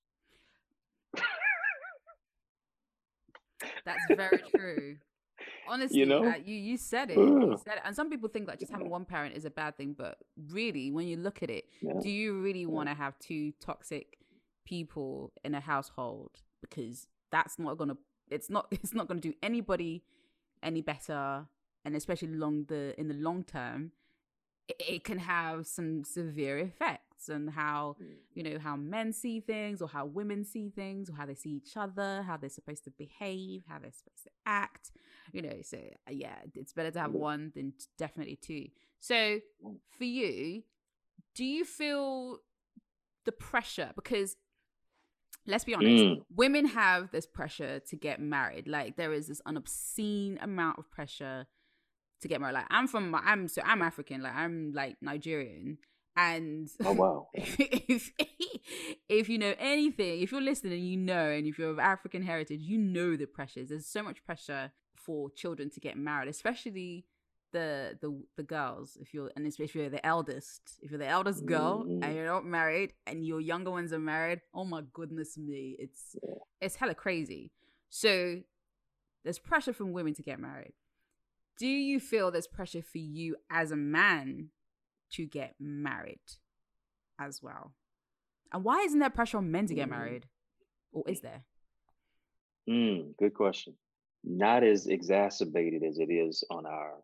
That's very true. Honestly, You know? uh, you you said it. You said it. And some people think that just having one parent is a bad thing, but really, when you look at it, Yeah. do you really Yeah. want to have two toxic people in a household? Because that's not gonna. It's not. *laughs* It's not gonna do anybody any better, and especially long the in the long term, it, it can have some severe effects on how you know how men see things or how women see things or how they see each other how they're supposed to behave how they're supposed to act you know so uh, yeah it's better to have one than definitely two. So for you do you feel the pressure? Because let's be honest Mm. women have this pressure to get married. Like there is this an obscene amount of pressure to get married. Like i'm from i'm so i'm african. Like i'm like nigerian. And Oh wow. *laughs* if if you know anything, if you're listening you know, and if you're of African heritage, you know the pressures. There's so much pressure for children to get married, especially the the the girls. If you're and especially if you're the eldest, if you're the eldest girl Mhm. and you're not married, and your younger ones are married, oh my goodness me, it's Yeah. it's hella crazy. So there's pressure from women to get married. Do you feel there's pressure for you as a man to get married as well? And why isn't there pressure on men to get Mm. married? Or is there? Mm, good question. Not as exacerbated as it is on our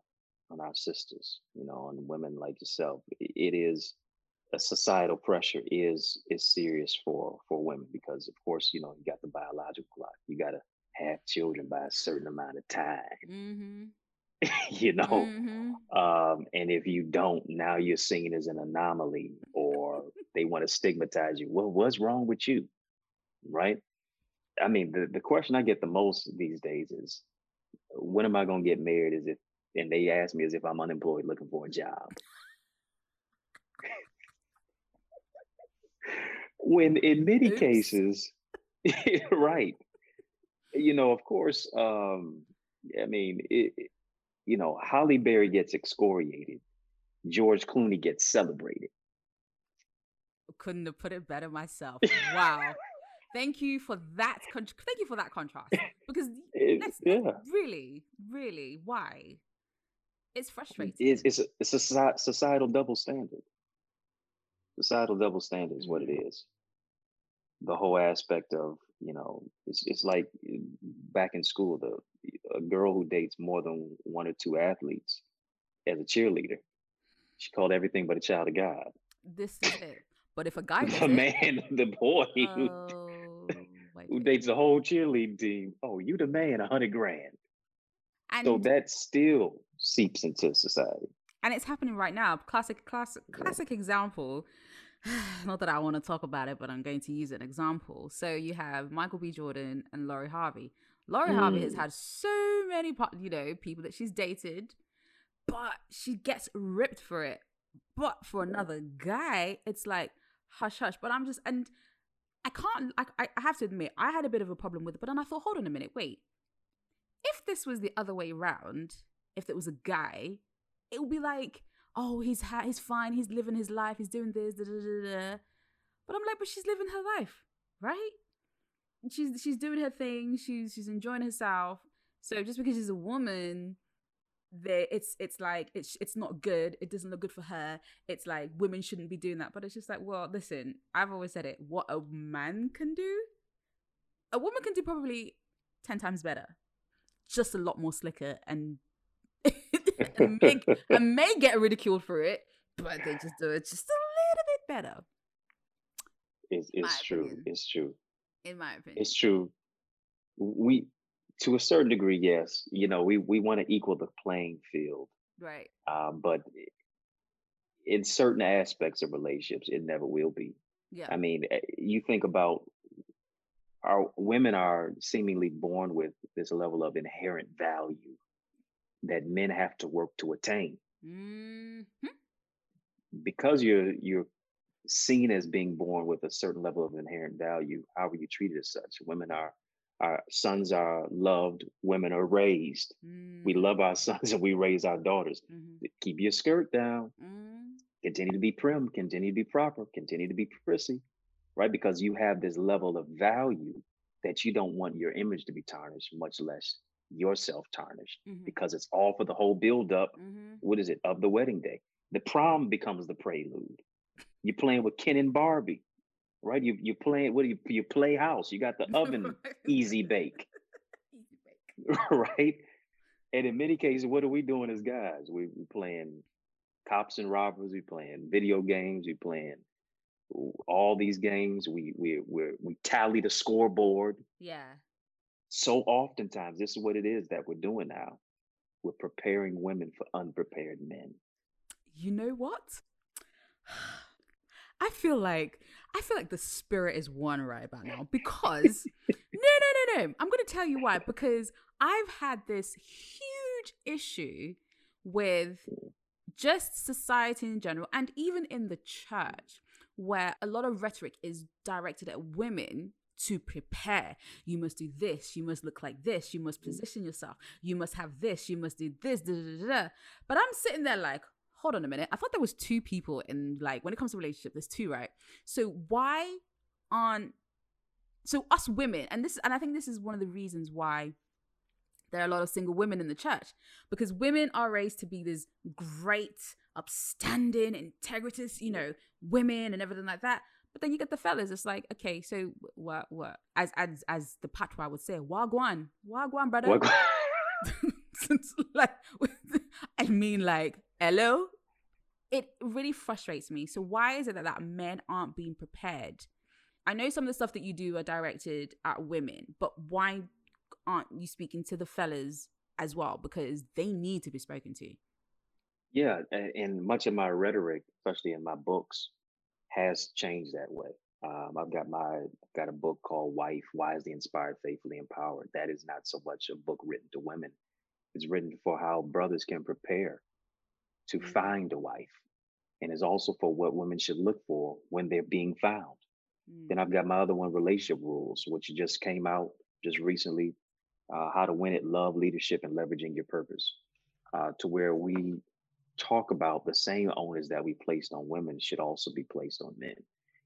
on our sisters, you know, on women like yourself. It is a societal pressure is is serious for for women because of course, you know, you got the biological clock. You gotta have children by a certain amount of time, Mm-hmm. *laughs* you know. Mm-hmm. Um, and if you don't, now you're seen as an anomaly or they want to stigmatize you. Well, what's wrong with you? Right? I mean, the, the question I get the most these days is when am I gonna get married? Is if and they ask me as if I'm unemployed looking for a job. when in many Oops. cases, *laughs* right. You know, of course, um, I mean, it- you know, Halle Berry gets excoriated. George Clooney gets celebrated. Couldn't have put it better myself. Wow. *laughs* Thank you for that. Con- thank you for that contrast. *laughs* Because It- yeah. really, really, why? It's frustrating. It's it's a, it's a societal double standard. Societal double standard is what it is. The whole aspect of you know, it's it's like uh, back in school, the a girl who dates more than one or two athletes as a cheerleader, she called everything but a child of God. This is it. But if a guy *laughs* The it, man, the boy who, wait, who dates the whole cheerleading team, oh, you the man, a hundred grand. and So that still seeps into society. and it's happening right now. Classic, classic, classic example. *sighs* Not that I want to talk about it, but I'm going to use an example. So you have Michael B. Jordan and Lori Harvey. Lori Harvey has Mm. had so many, you know, people that she's dated, but she gets ripped for it. But for another guy, it's like hush hush. But I'm just and I can't. I I have to admit, I had a bit of a problem with it. But then I thought, hold on a minute, wait. If this was the other way around, if it was a guy, it would be like, oh, he's ha- he's fine, he's living his life, he's doing this, da, da, da. But I'm like, but she's living her life, right? She's she's doing her thing, she's she's enjoying herself. So just because she's a woman, there it's it's like it's it's not good. It doesn't look good for her. It's like women shouldn't be doing that. But it's just like, well, listen, I've always said it. What a man can do, a woman can do probably ten times better. Just a lot more slicker and *laughs* and, may, and may get ridiculed for it, but they just do it just a little bit better, It's, it's true. opinion. It's true. in my opinion. It's true. We, to a certain degree, yes. You know, we we want to equal the playing field, right. um, but in certain aspects of relationships, it never will be. Yeah. I mean, eh, you think about our women are seemingly born with this level of inherent value that men have to work to attain hmm because you're you're seen as being born with a certain level of inherent value how are you treated as such women are our sons are loved women are raised. We mm. love our *laughs* sons and we raise our daughters. Hmm keep your skirt down. Mm. Continue to be prim continue to be proper continue to be prissy right? Because you have this level of value that you don't want your image to be tarnished much less yourself tarnished hmm because it's all for the whole build up hmm what is it of the wedding day. The prom becomes the prelude. You're playing with ken and barbie right? You, you're playing what do you you play house. You got the *laughs* oven easy bake. *laughs* Easy bake. *laughs* right? And in many cases what are we doing as guys? We, we playing cops and robbers we playing video games we playing all these games. We we we we tally the scoreboard. Yeah. so oftentimes this is what it is that we're doing now. We're preparing women for unprepared men. You know what? *sighs* I feel like I feel like the spirit is one right about now *laughs* because no no no no. I'm gonna tell you why. Because I've had this huge issue with just society in general and even in the church where a lot of rhetoric is directed at women to prepare. You must do this. You must look like this. You must mm. position yourself. You must have this. You must do this. Da, da, da. but i'm sitting there like hold on a minute i thought there was two people in like when it comes to relationship there's two right so why aren't so us women and this and i think this is one of the reasons why there are a lot of single women in the church because women are raised to be these great, upstanding, integritous, you know, women and everything like that. But then you get the fellas. It's like, okay, so what? What? As as as the patois would say, wagwan, wagwan, brother. It's *laughs* like, *laughs* I mean, like, hello. It really frustrates me. So why is it that, that men aren't being prepared? I know some of the stuff that you do are directed at women, but why aren't you speaking to the fellas as well? Because they need to be spoken to. yeah and much of my rhetoric especially in my books has changed that way um, i've got my I've got a book called wife wisely inspired faithfully empowered that is not so much a book written to women it's written for how brothers can prepare to Mm. find a wife and it's also for what women should look for when they're being found Mm. Then I've got my other one, relationship rules, which just came out just recently. Uh, how to win at love, leadership, and leveraging your purpose. Uh, to where we talk about the same owners that we placed on women should also be placed on men.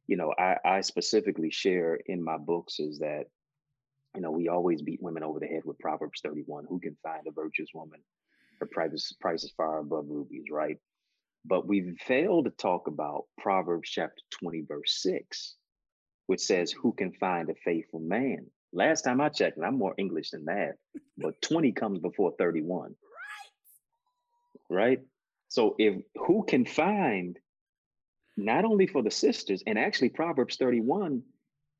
You know, I, I specifically share in my books is that, you know, we always beat women over the head with Proverbs 31. Who can find a virtuous woman? Her price, price is far above rubies, right? But we fail to talk about Proverbs chapter 20, verse 6 which says, Who can find a faithful man? Last time I checked, and I'm more English than that, but 20 comes before 31, Right. right? So if who can find not only for the sisters, and actually Proverbs 31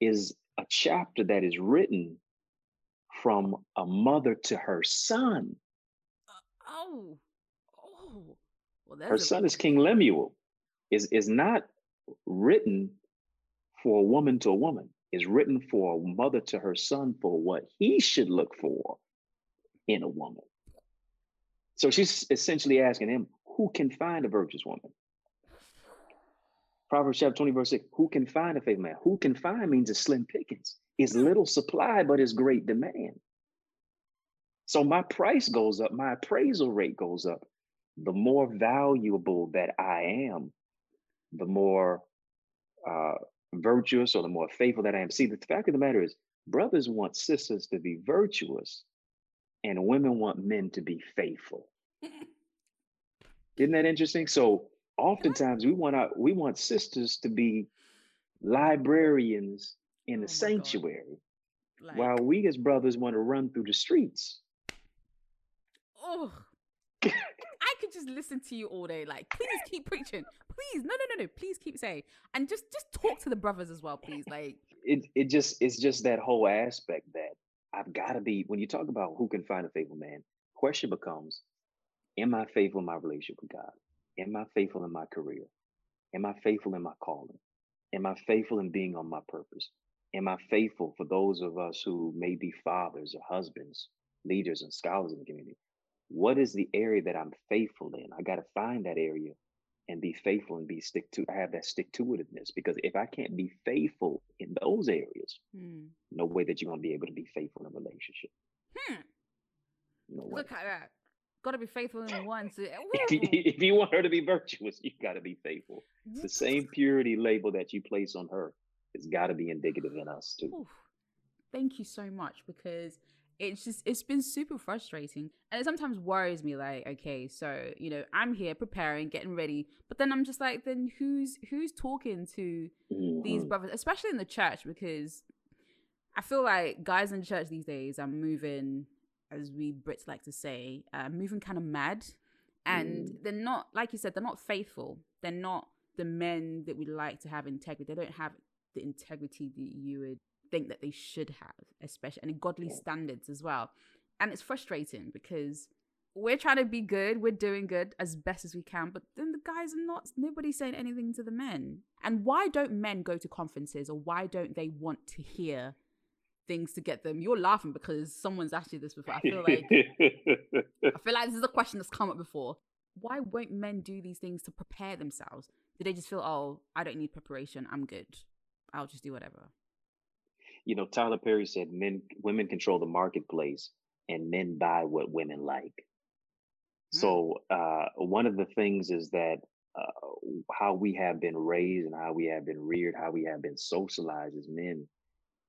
is a chapter that is written from a mother to her son. Oh, oh. Well, Her son is King Lemuel. Is is not written for a woman to a woman. Is written for a mother to her son for what he should look for in a woman. So she's essentially asking him, who can find a virtuous woman? Proverbs chapter 20, verse 6. Who can find a faithful man? Who can find means it's slim pickings. It's little supply, but it's great demand. So my price goes up, my appraisal rate goes up. The more valuable that I am, the more uh, virtuous or the more faithful that I am. See, the fact of the matter is, brothers want sisters to be virtuous, and women want men to be faithful. *laughs* Isn't that interesting? So oftentimes we want our, we want sisters to be librarians in Oh the God. sanctuary, like, while we as brothers want to run through the streets. Oh, *laughs* I could just listen to you all day. Like, please keep preaching. Please, no, no, no, no. Please keep saying, and just just talk to the brothers as well, please. Like, It it just it's just that whole aspect that I've got to be when you talk about who can find a faithful man. Question becomes, am I faithful in my relationship with God? Am I faithful in my career? Am I faithful in my calling? Am I faithful in being on my purpose? Am I faithful for those of us who may be fathers or husbands, leaders and scholars in the community? What is the area that I'm faithful in? I got to find that area and be faithful and be stick to I have that stick to itiveness because if I can't be faithful in those areas, hmm. no way that you're gonna be able to be faithful in a relationship. Hmm. No way. Look at that. Gotta be faithful in one. So, *laughs* if you want her to be virtuous, you gotta be faithful. The same purity label that you place on her has got to be indicative in us too. Oof. Thank you so much because it's just it's been super frustrating. And it sometimes worries me like okay so you know i'm here preparing getting ready but then i'm just like then who's who's talking to mm-hmm. these brothers especially in the church? Because i feel like guys in church these days are moving as we brits like to say uh, moving kind of mad. And mm. they're not like you said they're not faithful. They're not the men that we like to have integrity. They don't have the integrity that you would think that they should have, especially and godly standards as well. And it's frustrating because we're trying to be good, we're doing good as best as we can, but then the guys are not nobody's saying anything to the men. And why don't men go to conferences or why don't they want to hear things to get them? You're laughing because someone's asked you this before. I feel like *laughs* I feel like this is a question that's come up before. Why won't men do these things to prepare themselves? Do they just feel, oh, I don't need preparation, I'm good. I'll just do whatever you know, Tyler Perry said men women control the marketplace and men buy what women like. Mm. So uh, one of the things is that uh, how we have been raised and how we have been reared, how we have been socialized as men,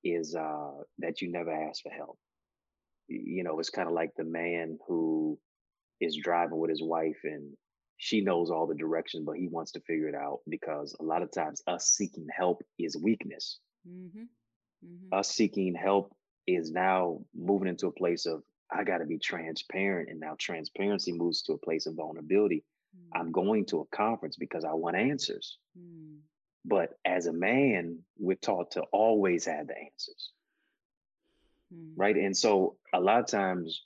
is uh, that you never ask for help. You know, it's kind of like the man who is driving with his wife and she knows all the directions, but he wants to figure it out because a lot of times us seeking help is weakness. Mm-hmm. Mm-hmm. Us seeking help is now moving into a place of I got to be transparent, and now transparency moves to a place of vulnerability. Mm-hmm. I'm going to a conference because I want answers. Mm-hmm. But as a man, we're taught to always have the answers. Mm-hmm. Right. And so a lot of times,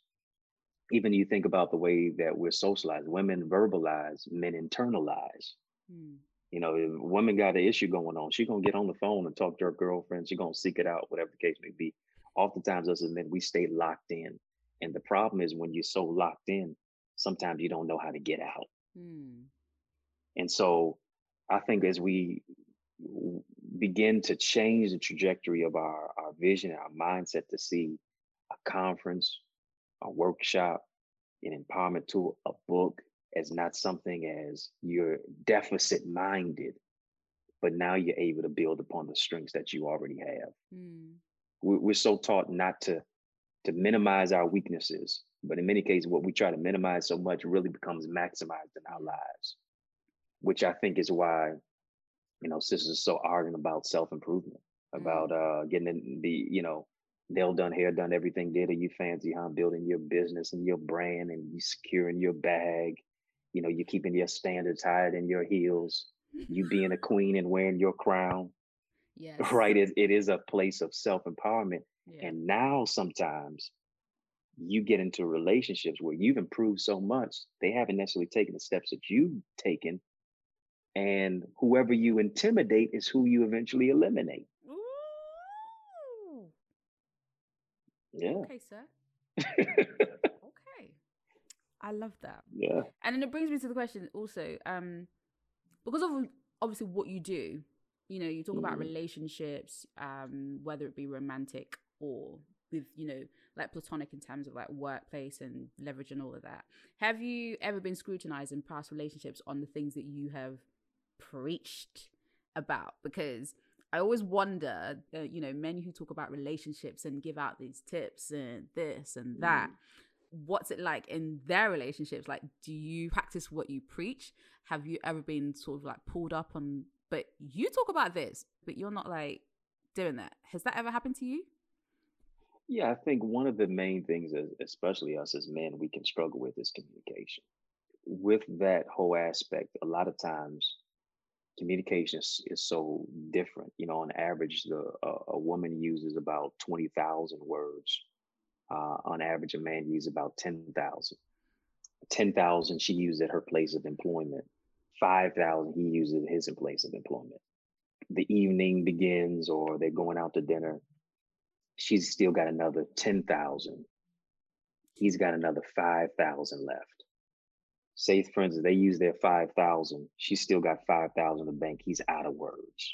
even you think about the way that we're socialized, women verbalize, men internalize. Mm. You know, if women got an issue going on, she's gonna get on the phone and talk to her girlfriend. She's gonna seek it out, whatever the case may be. Oftentimes, us as men, we stay locked in, and the problem is when you're so locked in, sometimes you don't know how to get out. Hmm. And so, I think as we begin to change the trajectory of our our vision, our mindset to see a conference, a workshop, an empowerment tool, a book, as not something as you're deficit minded, but now you're able to build upon the strengths that you already have. Mm. We're so taught not to to minimize our weaknesses, but in many cases, what we try to minimize so much really becomes maximized in our lives, which I think is why, you know, sisters are so ardent about self improvement, about mm. uh, getting in the, you know, nail done, hair done, everything did. Are you fancy, huh? Building your business and your brand and you securing your bag you know, you're keeping your standards higher than your heels, you being a *laughs* queen and wearing your crown. *laughs* Yes. Right. It, it is a place of self empowerment. Yeah. And now sometimes you get into relationships where you've improved so much, they haven't necessarily taken the steps that you've taken. And whoever you intimidate is who you eventually eliminate. Ooh. Yeah. Okay, sir. *laughs* I love that. Yeah. And then it brings me to the question also, um, because of obviously what you do, you know, you talk mm. about relationships, um, whether it be romantic or with, you know, like platonic in terms of like workplace and leverage and all of that. Have you ever been scrutinized in past relationships on the things that you have preached about? Because I always wonder, uh, you know, men who talk about relationships and give out these tips and this and that. Mm what's it like in their relationships? Like, do you practice what you preach? Have you ever been sort of like pulled up on, but you talk about this, but you're not like doing that? Has that ever happened to you? Yeah, I think one of the main things, especially us as men, we can struggle with is communication. With that whole aspect, a lot of times communication is, is so different. You know, on average, the uh, a woman uses about twenty thousand words uh, on average, a man uses about 10,000. 10,000 she uses at her place of employment. 5,000 he uses at his place of employment. the evening begins or they're going out to dinner, she's still got another 10,000. He's got another 5,000 left. Say, for instance, they use their 5,000. She's still got 5,000 in the bank. He's out of words.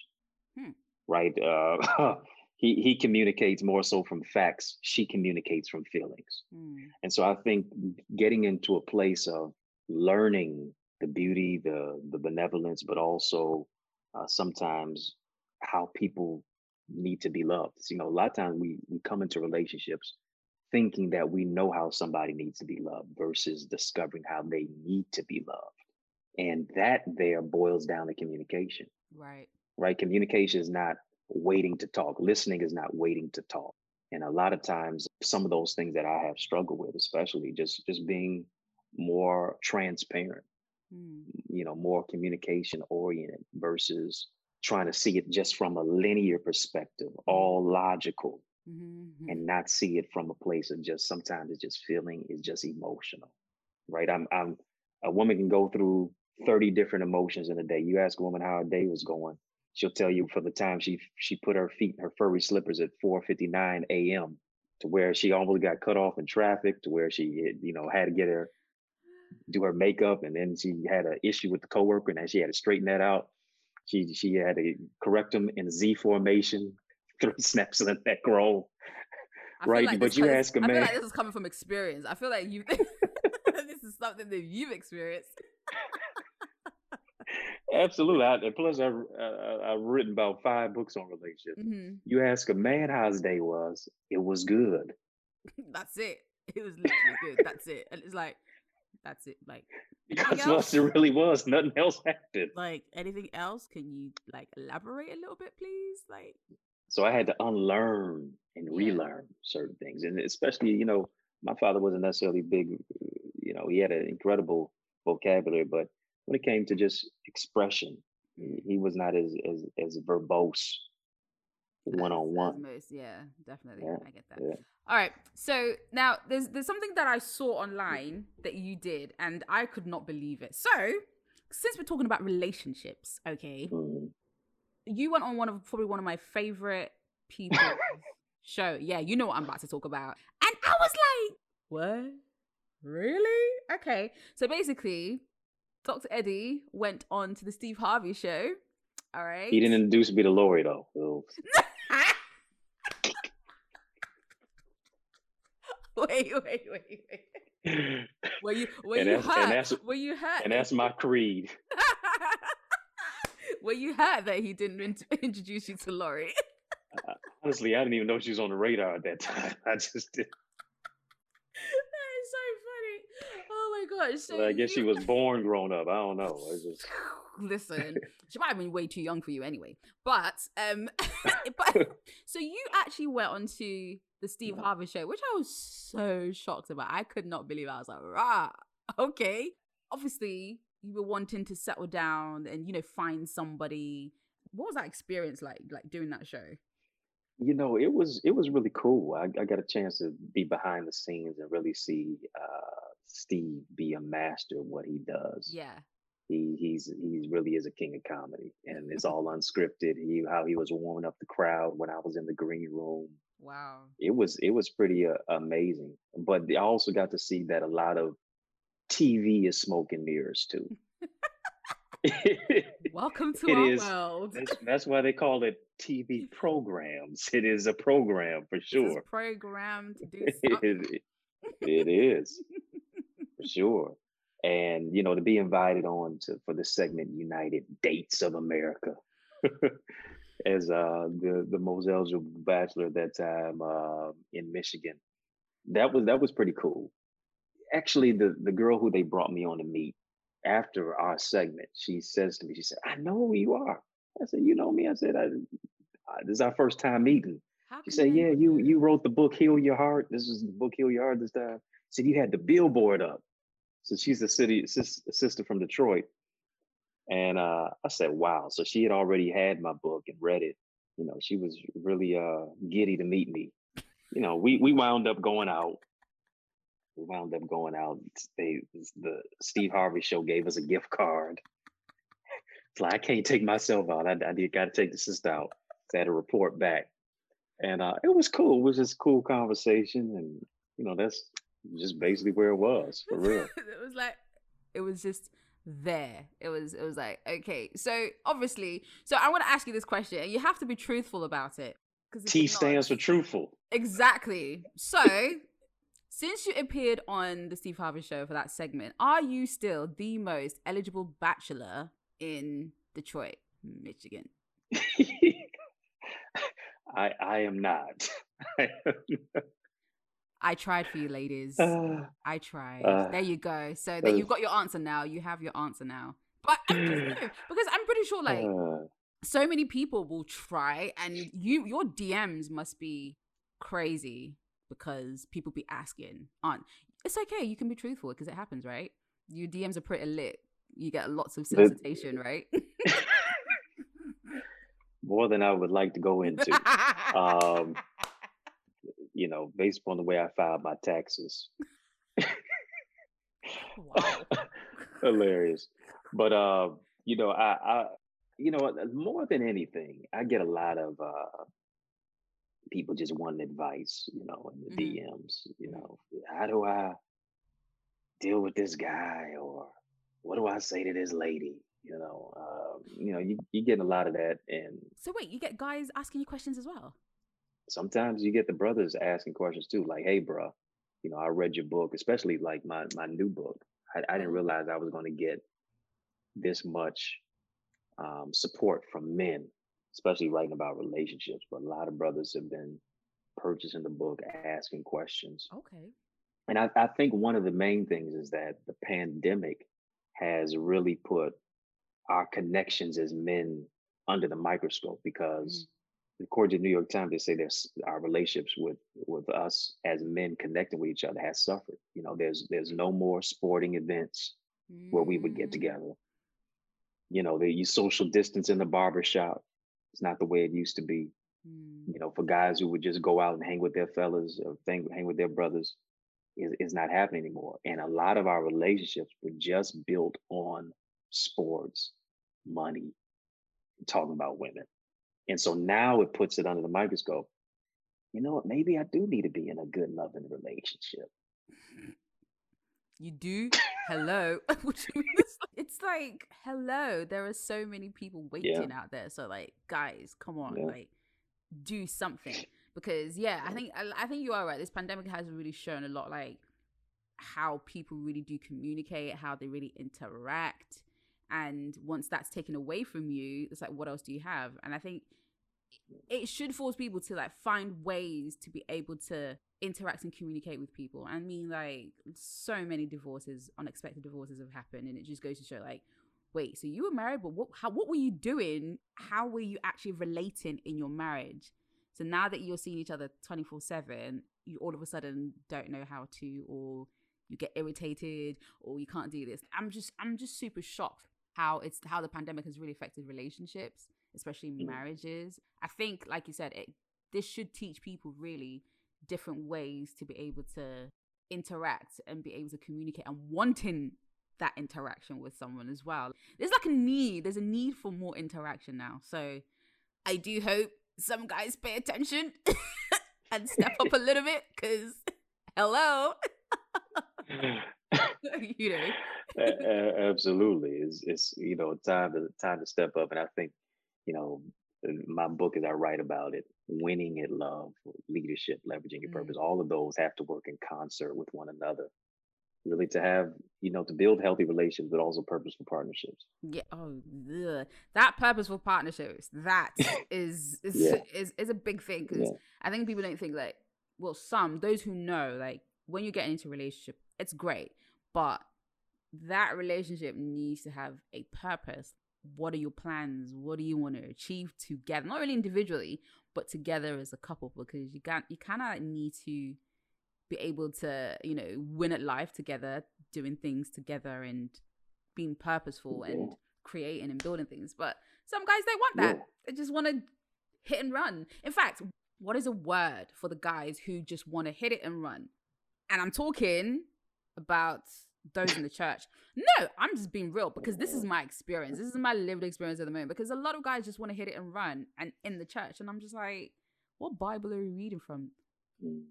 Hmm. Right? Uh, *laughs* he, he communicates more so from facts. She communicates from feelings. Hmm. And so I think getting into a place of learning the beauty, the, the benevolence, but also uh, sometimes how people need to be loved. You know, a lot of times we we come into relationships thinking that we know how somebody needs to be loved versus discovering how they need to be loved. And that there boils down to communication. Right. Right. Communication is not waiting to talk. Listening is not waiting to talk. And a lot of times some of those things that I have struggled with, especially just just being more transparent, mm. you know, more communication oriented versus trying to see it just from a linear perspective, all logical, mm-hmm. and not see it from a place of just sometimes it's just feeling is just emotional, right? I'm, I'm a woman can go through 30 different emotions in a day. You ask a woman how her day was going, she'll tell you for the time she she put her feet in her furry slippers at 4:59 a.m. to where she almost got cut off in traffic, to where she eh, you know had to get her do her makeup, and then she had an issue with the coworker, and then she had to straighten that out. She she had to correct him in Z formation, *laughs* three snaps in the neck roll. right, like but you ask a man. I feel like this is coming from experience. I feel like you. *laughs* this is something that you've experienced. Absolutely. I, and plus, I've, I, have written about five books on relationships. Mm-hmm. You ask a man how his day was, it was good. *laughs* That's it. It was literally good. That's it. And it's like, that's it. Like *laughs* because what it really was. Nothing else happened. Like anything else? Can you like elaborate a little bit, please? Like so I had to unlearn and relearn certain things. And especially, you know, my father wasn't necessarily big, you know, he had an incredible vocabulary, but when it came to just expression, he was not as as as verbose one on one. Yeah, definitely. Yeah, I get that. Yeah. All right. So now there's there's something that I saw online that you did, and I could not believe it. So since we're talking about relationships, okay, mm-hmm. you went on one of probably one of my favorite people *laughs* show. Yeah, you know what I'm about to talk about, and I was like, what? Really? Okay. So basically, Dr. Eddie went on to the Steve Harvey show. All right. He didn't introduce me to Lori though. So. *laughs* wait, wait, wait, wait. *laughs* Were you were and you hurt? were you hurt? And that's my creed. *laughs* were you hurt that he didn't in- introduce you to Lori? honestly, I didn't even know she was on the radar at that time. I just did. That is so funny. My gosh! So well, I guess she was born grown up. I don't know. Just... *laughs* Listen, *laughs* she might have been way too young for you anyway. But um, *laughs* but so you actually went on to the Steve Harvey show, which I was so shocked about. I could not believe. It. I was like, rah, okay. Obviously, you were wanting to settle down and you know find somebody. What was that experience like? Like doing that show? You know, it was it was really cool. I, I got a chance to be behind the scenes and really see uh, Steve be a master of what he does. Yeah. He he's he really is a king of comedy, and it's *laughs* all unscripted. He how he was warming up the crowd when I was in the green room Wow. It was it was pretty uh, amazing. But I also got to see that a lot of TV is smoke and mirrors too. *laughs* Welcome *laughs* to our is, world. That's, that's, why they call it TV *laughs* programs. It is a program for sure. programmed to do *laughs* it, it is for sure. And you know, to be invited on to for the segment United Dates of America as uh, the the most eligible bachelor at that time uh, in Michigan. That was that was pretty cool. Actually, the the girl who they brought me on to meet after our segment, she says to me, she said, "I know who you are." I said, "You know me?" I said, I, "This is our first time meeting." she said, "Yeah, you you wrote the book Heal Your Heart. This is the book Heal Your Heart this time." Said you had the billboard up. So she's a city sister from Detroit. And uh, I said, wow. So she had already had my book and read it. You know, she was really uh, giddy to meet me. You know, we we wound up going out. We wound up going out. They the Steve Harvey show gave us a gift card It's like I can't take myself out. I, I got to take the sister out. So I had to report back, and uh, it was cool. It was just cool conversation, and you know that's just basically where it was for *laughs* real. it was like it was just there. It was it was like okay. So obviously, so I want to ask you this question, and you have to be truthful about it. T stands for truthful. Exactly. So, *laughs* since you appeared on the Steve Harvey show for that segment, are you still the most eligible bachelor in Detroit, Michigan? *laughs* I I am not. *laughs* I tried for you, ladies. Uh, *sighs* I tried. Uh, there you go. So that you've got your answer now. You have your answer now. But *sighs* because I'm pretty sure, like, uh, so many people will try, and you, your DMs must be crazy because people be asking. On it's okay. You can be truthful because it happens, right? Your DMs are pretty lit. You get lots of solicitation, right? *laughs* More than I would like to go into. um, you know, based upon the way I filed my taxes. *laughs* Hilarious. But uh, you know, I, I you know, more than anything, I get a lot of uh people just wanting advice, you know, in the mm-hmm. DMs, you know, how do I deal with this guy or what do I say to this lady? You know, um, you know, you you get a lot of that and So wait, you get guys asking you questions as well? sometimes you get the brothers asking questions too, like, "Hey, bro, you know, I read your book, especially like my my new book. I, I didn't mm-hmm. realize I was going to get this much um, support from men, especially writing about relationships. But a lot of brothers have been purchasing the book, asking questions. Okay. And I, I think one of the main things is that the pandemic has really put our connections as men under the microscope because mm according to the New York Times, they say there's our relationships with with us as men connecting with each other has suffered. You know, there's there's no more sporting events mm. where we would get mm. together. You know, the you social distance in the barber shop. It's not the way it used to be. Mm. You know, for guys who would just go out and hang with their fellas or hang, hang with their brothers, is is not happening anymore. And a lot of our relationships were just built on sports, money, talking about women. And so now it puts it under the microscope. You know what? Maybe I do need to be in a good, loving relationship. You do? Hello. *laughs* *laughs* it's like, hello. There are so many people waiting yeah. out there. So, like, guys, come on, yeah. like, do something. *laughs* Because, yeah, I think I, I think you are right. This pandemic has really shown a lot, like, how people really do communicate, how they really interact. And once that's taken away from you, it's like, what else do you have? And I think it should force people to like find ways to be able to interact and communicate with people. I mean, like so many divorces, unexpected divorces have happened, and it just goes to show, like, wait, so you were married, but what? How? What were you doing? How were you actually relating in your marriage? So now that you're seeing each other twenty four seven, you all of a sudden don't know how to, or you get irritated, or you can't do this. I'm just, I'm just super shocked how it's how the pandemic has really affected relationships especially mm. marriages. I think, like you said, it, this should teach people really different ways to be able to interact and be able to communicate and wanting that interaction with someone as well. There's like a need, there's a need for more interaction now. So I do hope some guys pay attention *laughs* and step up a *laughs* little bit because hello. *laughs* you know. Absolutely. It's, it's you know time to time to step up and I think you know, my book as I write about it, winning at love, leadership, leveraging your mm. purpose, all of those have to work in concert with one another. Really to have, you know, to build healthy relationships, but also purposeful partnerships. Yeah. Oh, ugh. that purposeful partnerships, that *laughs* is is, yeah. is is a big thing because yeah. I think people don't think like, well, some those who know like when you get into a relationship, it's great, but that relationship needs to have a purpose what are your plans? What do you want to achieve together? Not really individually, but together as a couple, because you can you kind of need to be able to you know win at life together, doing things together, and being purposeful yeah. and creating and building things. But some guys don't want that. Yeah. They just want to hit and run. In fact, what is a word for the guys who just want to hit it and run? And I'm talking about those in the church. No, I'm just being real because this is my experience. This is my lived experience at the moment. Because a lot of guys just want to hit it and run, and in the church, and I'm just like, what Bible are you reading from?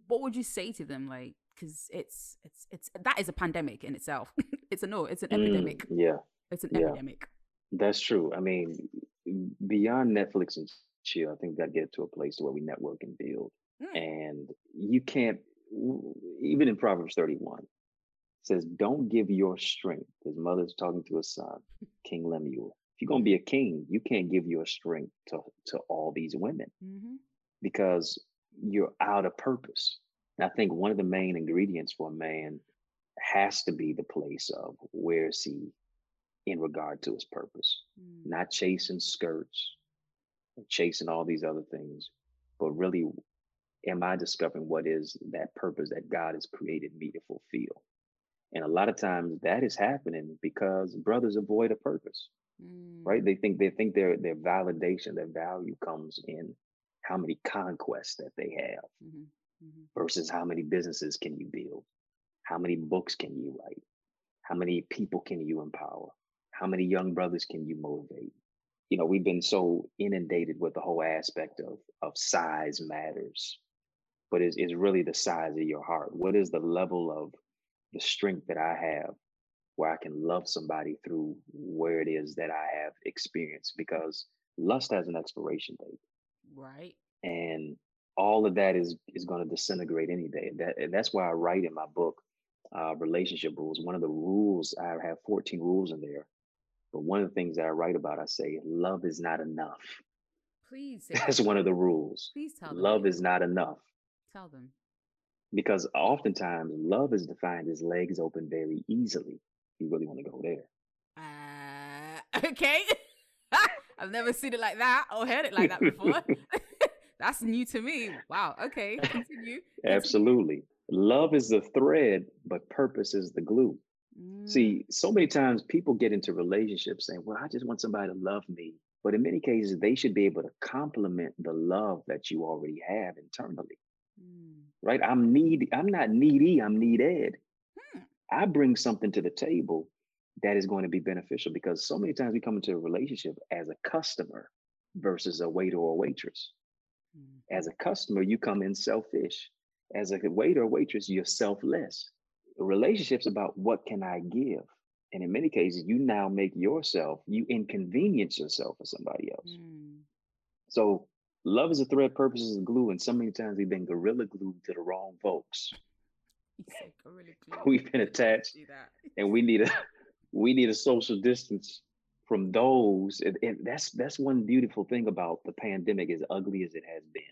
What would you say to them? Like, because it's it's it's that is a pandemic in itself. *laughs* it's a no, it's an Mm, epidemic. yeah, It's an yeah, epidemic. that's true. I mean, beyond Netflix and chill, I think that get to a place where we network and build. Mm, And you can't, even in Proverbs 31, it says, Don't give your strength. His mother's talking to his son, King Lemuel. If you're going to be a king, you can't give your strength to, to all these women Mm-hmm. because you're out of purpose. And I think one of the main ingredients for a man has to be the place of where is he in regard to his purpose, Mm. not chasing skirts, chasing all these other things, but really, am I discovering what is that purpose that God has created me to fulfill? And a lot of times that is happening because brothers avoid a purpose, right? Mm. They think they think their their validation, their value comes in how many conquests that they have Mm-hmm. Mm-hmm. versus how many businesses can you build, how many books can you write, how many people can you empower, how many young brothers can you motivate. You know, we've been so inundated with the whole aspect of of size matters, but it's, it's really the size of your heart. What is the level of the strength that I have where I can love somebody through where it is that I have experienced? Because lust has an expiration date Right. and all of that is is going to disintegrate any day. That and that's why I write in my book, uh, relationship rules. One of the rules I have 14 rules in there, but one of the things that I write about, I say love is not enough. Please *laughs* That's that. one of the rules. Please tell them. Love is not enough Tell them. Because oftentimes love is defined as legs open very easily. You really want to go there. Uh, *laughs* okay. *laughs* I've never seen it like that or heard it like that before. *laughs* That's new to me. Wow. Okay. Continue. Absolutely. Love is the thread, but purpose is the glue. Mm, See, so many times people get into relationships saying, Well, I just want somebody to love me. But in many cases, they should be able to complement the love that you already have internally, mm, right? I'm needy. I'm not needy. I'm needed. hmm, I bring something to the table that is going to be beneficial because so many times we come into a relationship as a customer versus a waiter or waitress. mm. As a customer, you come in selfish. As a waiter or waitress, you're selfless. A relationship's about what can I give? And in many cases, you now make yourself, you inconvenience yourself for somebody else. Mm. So love is a thread, purpose is a glue. And so many times we've been gorilla glued to the wrong folks. You said gorilla *laughs* glue. We've been attached and we need a we need a social distance from those. And, and that's that's one beautiful thing about the pandemic, as ugly as it has been.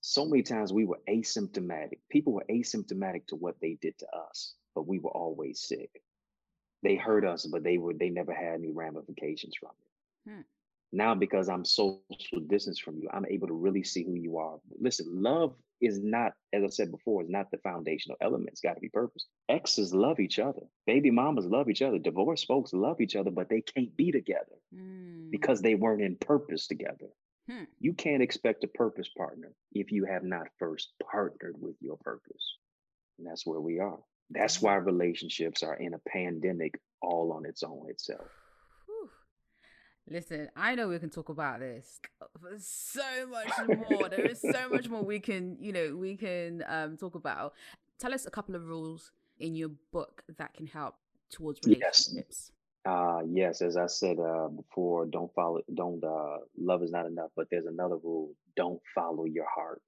So many times we were asymptomatic. People were asymptomatic to what they did to us, but we were always sick. They hurt us, but they were they never had any ramifications from it. Hmm. Now, because I'm social distance from you, I'm able to really see who you are. Listen, love is not, as I said before, is not the foundational element. It's got to be purpose. Exes love each other. Baby mamas love each other. Divorced folks love each other, but they can't be together Mm. because they weren't in purpose together. Hmm. You can't expect a purpose partner if you have not first partnered with your purpose. And that's where we are. That's why relationships are in a pandemic all on its own itself. Listen, I know we can talk about this for so much more. there is so much more we can, you know, we can um talk about. Tell us a couple of rules in your book that can help towards Yes. relationships. Uh yes, as I said uh before, don't follow don't uh love is not enough, but there's another rule. Don't follow your heart.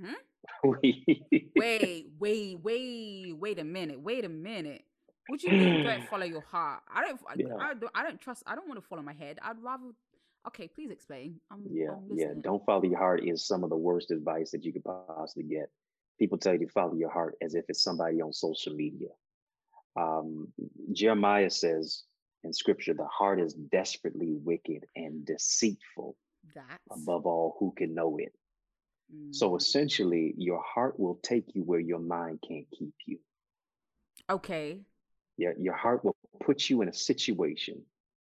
Hmm? *laughs* Wait, wait, wait, wait a minute. Wait a minute. What you mean don't *clears throat* follow your heart? I don't I, Yeah. I don't I don't trust I don't want to follow my head. I'd rather Okay, please explain. I'm, Yeah, I'm yeah. Don't follow your heart is some of the worst advice that you could possibly get. People tell you to follow your heart as if it's somebody on social media. Um, Jeremiah says in scripture, the heart is desperately wicked and deceitful. That's Above all, who can know it? So Mm. essentially, your heart will take you where your mind can't keep you. okay. Your, your heart will put you in a situation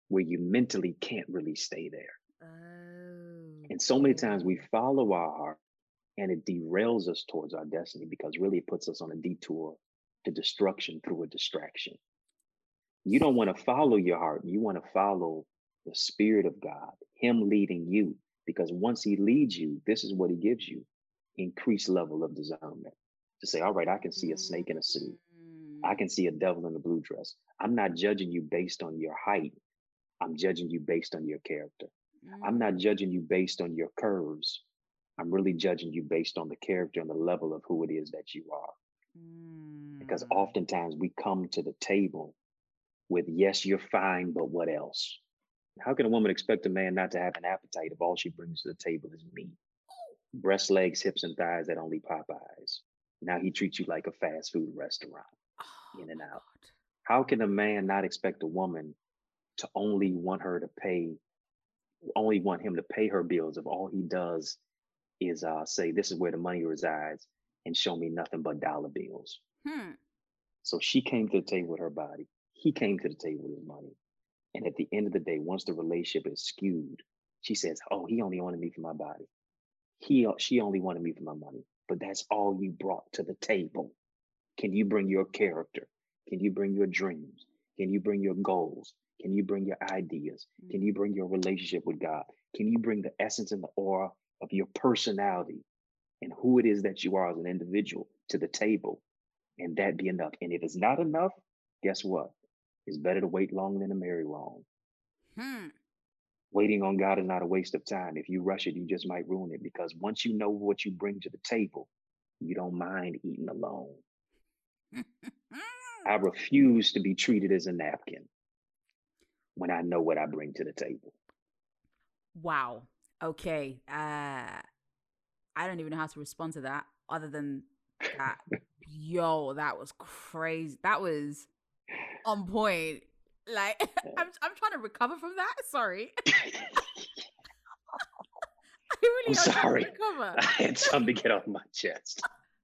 where you mentally can't really stay there. Oh. And so many times we follow our heart and it derails us towards our destiny because really it puts us on a detour to destruction through a distraction. You don't want to follow your heart. You want to follow the Spirit of God, Him leading you. Because once He leads you, this is what He gives you increased level of discernment to say, all right, I can see a snake in a suit. I can see a devil in a blue dress. I'm not judging you based on your height. I'm judging you based on your character. I'm not Mm. judging you based on your curves. I'm really judging you based on the character and the level of who it is that you are. Because Mm. oftentimes we come to the table with, yes, you're fine, but what else? How can a woman expect a man not to have an appetite if all she brings to the table is meat? Breast, legs, hips, and thighs that only Popeyes. Now he treats you like a fast food restaurant, in and out. How can a man not expect a woman to only want her to pay, only want him to pay her bills if all he does is uh, say, this is where the money resides and show me nothing but dollar bills? Hmm. So she came to the table with her body. He came to the table with his money. And at the end of the day, once the relationship is skewed, she says, "Oh, he only wanted me for my body. He, she only wanted me for my money. But that's all you brought to the table. Can you bring your character? Can you bring your dreams? Can you bring your goals? Can you bring your ideas? Can Mm. you bring your relationship with God? Can you bring the essence and the aura of your personality and who it is that you are as an individual to the table? And that be enough. And if it's not enough, guess what? It's better to wait long than to marry wrong. Hmm. Waiting on God is not a waste of time. If you rush it, you just might ruin it because once you know what you bring to the table, you don't mind eating alone. I refuse to be treated as a napkin when I know what I bring to the table. wow. Okay. Uh I don't even know how to respond to that other than that. Yo, that was crazy. That was on point. Like *laughs* I'm I'm trying to recover from that. Sorry. *laughs* *laughs* I really I'm am sorry. recover. I had something to get off my chest.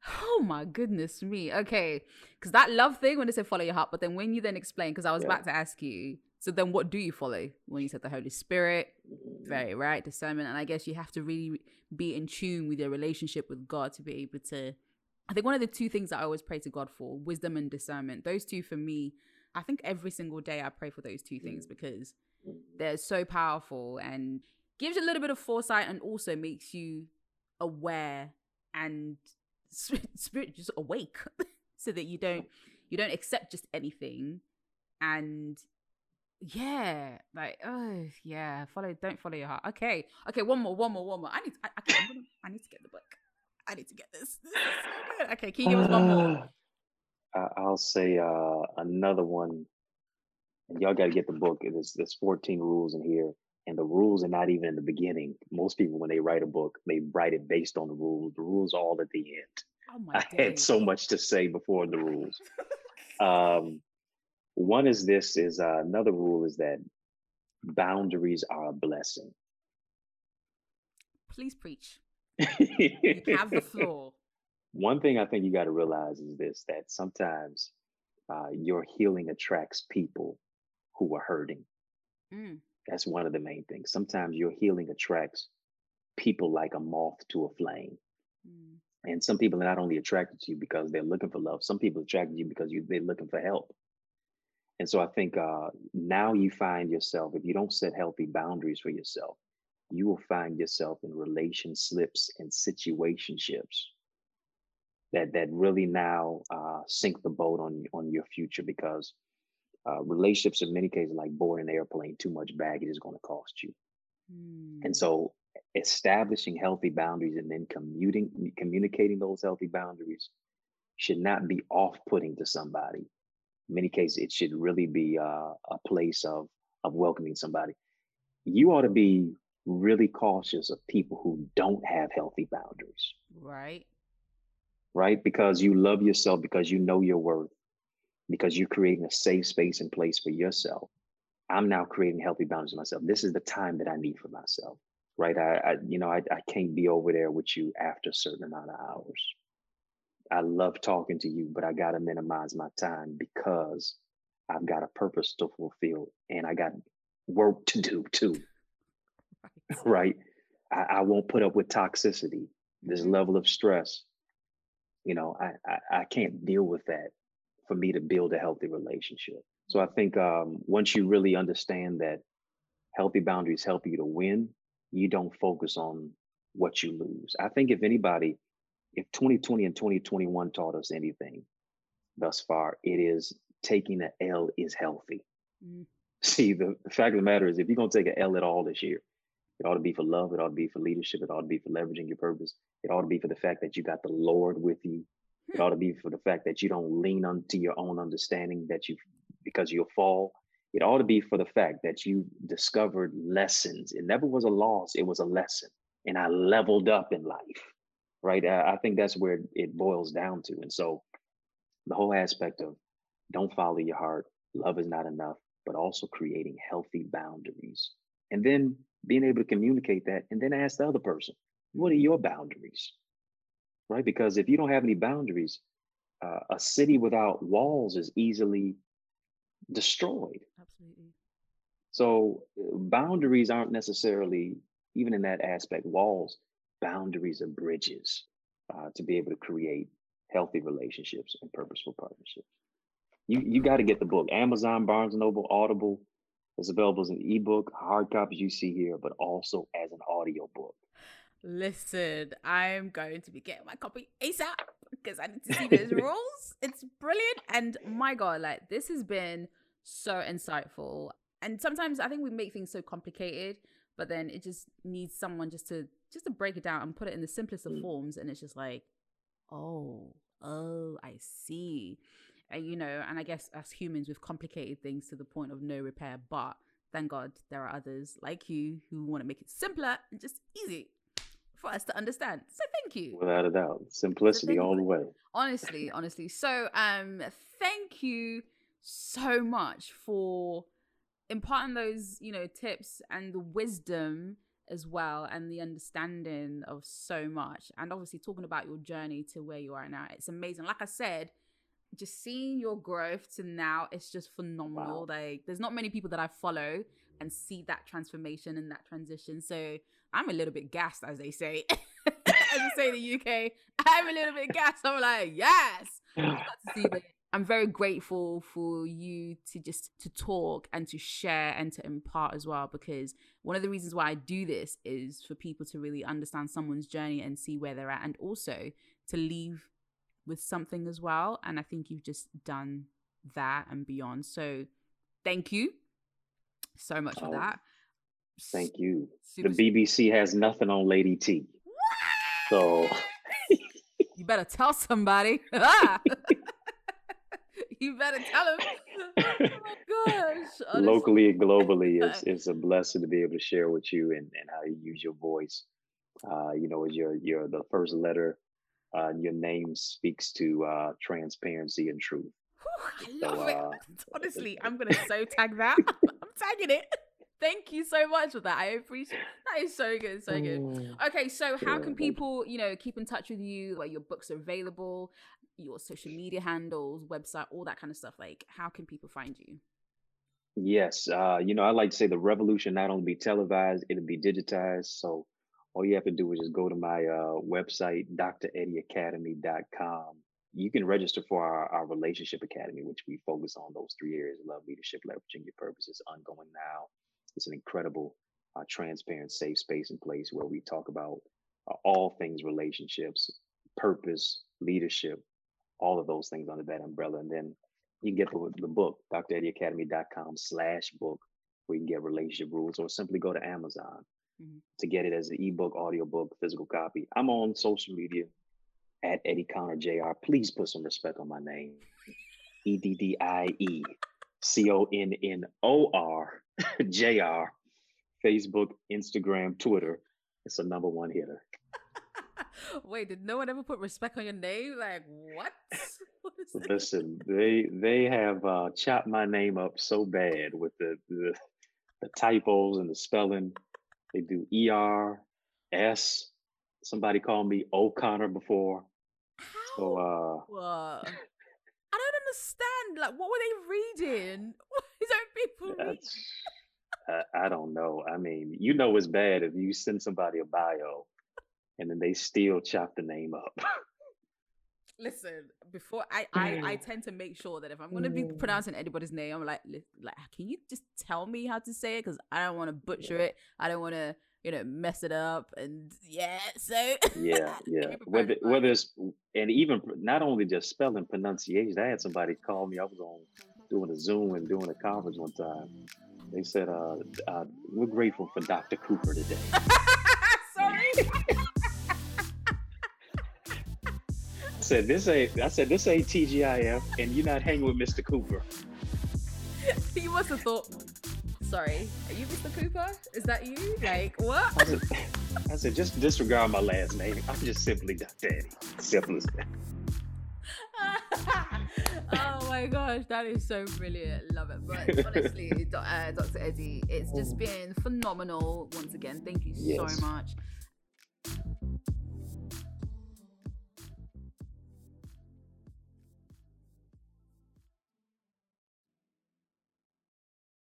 Oh my goodness me. Okay. Because that love thing when they say follow your heart, but then when you then explain, because I was Yeah. about to ask you, so then what do you follow when you said the Holy Spirit? Mm-hmm. Very right, discernment. And I guess you have to really be in tune with your relationship with God to be able to. I think one of the two things that I always pray to God for wisdom and discernment. Those two for me, I think every single day I pray for those two things mm-hmm. because they're so powerful and gives you a little bit of foresight and also makes you aware and spirit, just awake *laughs* so that you don't you don't accept just anything. And yeah like oh yeah follow don't follow your heart. Okay okay one more one more one more. I need I, okay, I'm gonna, I need to get the book. I need to get this. This is so okay can you give us one more? I- I'll say uh, another one, and y'all got to get the book. There's there's 14 rules in here, and the rules are not even in the beginning. Most people, when they write a book, they write it based on the rules. The rules are all at the end. oh *laughs* my I had so much to say before the rules. *laughs* Um, one is this: is uh, another rule is that boundaries are a blessing. please preach you have the *laughs* floor One thing I think you got to realize is this: that sometimes uh, your healing attracts people who are hurting. Mm, That's one of the main things. Sometimes your healing attracts people like a moth to a flame. mm, And some people are not only attracted to you because they're looking for love, some people attracted to you because you, they're looking for help. And so I think uh, now you find yourself, if you don't set healthy boundaries for yourself, you will find yourself in relation slips and situationships that that really now uh, sink the boat on on your future because uh, relationships in many cases like boarding an airplane, too much baggage is going to cost you. mm. And so establishing healthy boundaries and then commuting communicating those healthy boundaries should not be off-putting to somebody. In many cases, it should really be uh, a place of of welcoming somebody. You ought to be really cautious of people who don't have healthy boundaries, right right? Because you love yourself, because you know your worth, because you're creating a safe space and place for yourself. I'm now creating healthy boundaries for myself. This is the time that I need for myself, right? I, I you know, I, I can't be over there with you after a certain amount of hours. I love talking to you, but I got to minimize my time because I've got a purpose to fulfill and I got work to do too, right *laughs* right? I, I won't put up with toxicity, this Mhm. level of stress. You know, I, I, I can't deal with that for me to build a healthy relationship. So I think um, once you really understand that healthy boundaries help you to win, you don't focus on what you lose. I think if anybody, if 2020 and 2021 taught us anything thus far, it is taking an L is healthy. Mm. *laughs* See, the, the fact of the matter is, if you're going to take an L at all this year, it ought to be for love. It ought to be for leadership. It ought to be for leveraging your purpose. It ought to be for the fact that you got the Lord with you. It ought to be for the fact that you don't lean onto your own understanding that you, because you'll fall. It ought to be for the fact that you discovered lessons. It never was a loss. It was a lesson. And I leveled up in life, right? I, I think that's where it boils down to. And so the whole aspect of don't follow your heart, love is not enough, but also creating healthy boundaries. And then being able to communicate that and then ask the other person, what are your boundaries? Right? Because if you don't have any boundaries, uh, a city without walls is easily destroyed. Absolutely. So uh, boundaries aren't necessarily, even in that aspect, walls, boundaries are bridges uh, to be able to create healthy relationships and purposeful partnerships. You you got to get the book. Amazon, Barnes and Noble, Audible, it's available as an ebook, hard copies you see here, but also as an audio book. Listen, I'm going to be getting my copy ASAP because I need to see those *laughs* rules. It's brilliant. And my God, like this has been so insightful. And sometimes I think we make things so complicated, but then it just needs someone just to just to break it down and put it in the simplest of mm. forms. And it's just like, oh, oh, I see and you know and i guess as humans we've complicated things to the point of no repair but thank god there are others like you who want to make it simpler and just easy for us to understand. So thank you. Without a doubt. Simplicity so all the way. *laughs* Honestly *laughs* honestly. So um thank you so much for imparting those you know tips and the wisdom as well and the understanding of so much and obviously talking about your journey to where you are now. It's amazing. Like i said just seeing your growth to now it's just phenomenal. Wow. like there's not many people that i follow and see that transformation and that transition. So i'm a little bit gassed as they say *laughs* as they say in the uk i'm a little bit gassed i'm like yes *laughs* i'm very grateful for you to just to talk and to share and to impart as well because one of the reasons why i do this is for people to really understand someone's journey and see where they're at and also to leave with something as well. And I think you've just done that and beyond. So thank you so much for oh, that. Thank you. Super, the BBC has nothing on Lady T. So you better tell somebody. *laughs* you better tell him. Oh gosh. Honestly. Locally and *laughs* globally, it's, it's a blessing to be able to share with you and, and how you use your voice. Uh, you know, as your your the first letter uh, your name speaks to uh, transparency and truth. Whew, I love so, it. Uh, *laughs* Honestly, I'm gonna so tag that. I'm tagging it. Thank you so much for that. I appreciate that is so good, so good. Mm. Okay, so how can people, you know, keep in touch with you? Like your books are available, your social media handles, website, all that kind of stuff. Like, how can people find you? Yes, uh, you know, I like to say the revolution not only be televised, it'll be digitized. So all you have to do is just go to my uh, website, dreddieacademy.com. You can register for our, our relationship academy, which we focus on those three areas love, leadership, leveraging your purpose. It's ongoing now. It's an incredible, uh, transparent, safe space and place where we talk about uh, all things relationships, purpose, leadership, all of those things under that umbrella. And then you can get the, the book, dreddieacademy.com slash book, where you can get relationship rules, or simply go to Amazon mm-hmm. to get it as an ebook, audiobook, physical copy. I'm on social media at Eddie Connor Jr. Please put some respect on my name. E D D I E C O N N O R J R. Facebook, Instagram, Twitter. It's a number one hitter. *laughs* Wait, did no one ever put respect on your name? Like what? *laughs* what Listen, they they have uh, chopped my name up so bad with the, the the typos and the spelling. They do ER, S. Somebody called me O'Connor before. How? So uh don't understand. Like what were they reading? What is that people reading? I, I don't know. I mean, you know it's bad if you send somebody a bio and then they still chop the name up. *laughs* listen, before I, I I tend to make sure that if I'm gonna be Mm. pronouncing anybody's name, I'm like, like, can you just tell me how to say it? Because I don't want to butcher it. I don't want to, you know, mess it up. And yeah, so Yeah, *laughs* yeah. Whether whether it's and even not only just spelling pronunciation. I had somebody call me. I was on doing a Zoom and doing a conference one time. They said, uh, uh, "We're grateful for Dr. Cooper today." *laughs* sorry. *laughs* I said, "This ain't." I said, "This ain't TGIF, and you're not hanging with Mr. Cooper." he must have thought. Sorry, are you Mr. Cooper? Is that you? Like what? I said, I said, "Just disregard my last name. I'm just simply Dr. Eddie. Simple as that." *laughs* oh my gosh, that is so brilliant. Love it. But honestly, *laughs* uh, Dr. Eddie, it's just been phenomenal once again. Thank you Yes. so much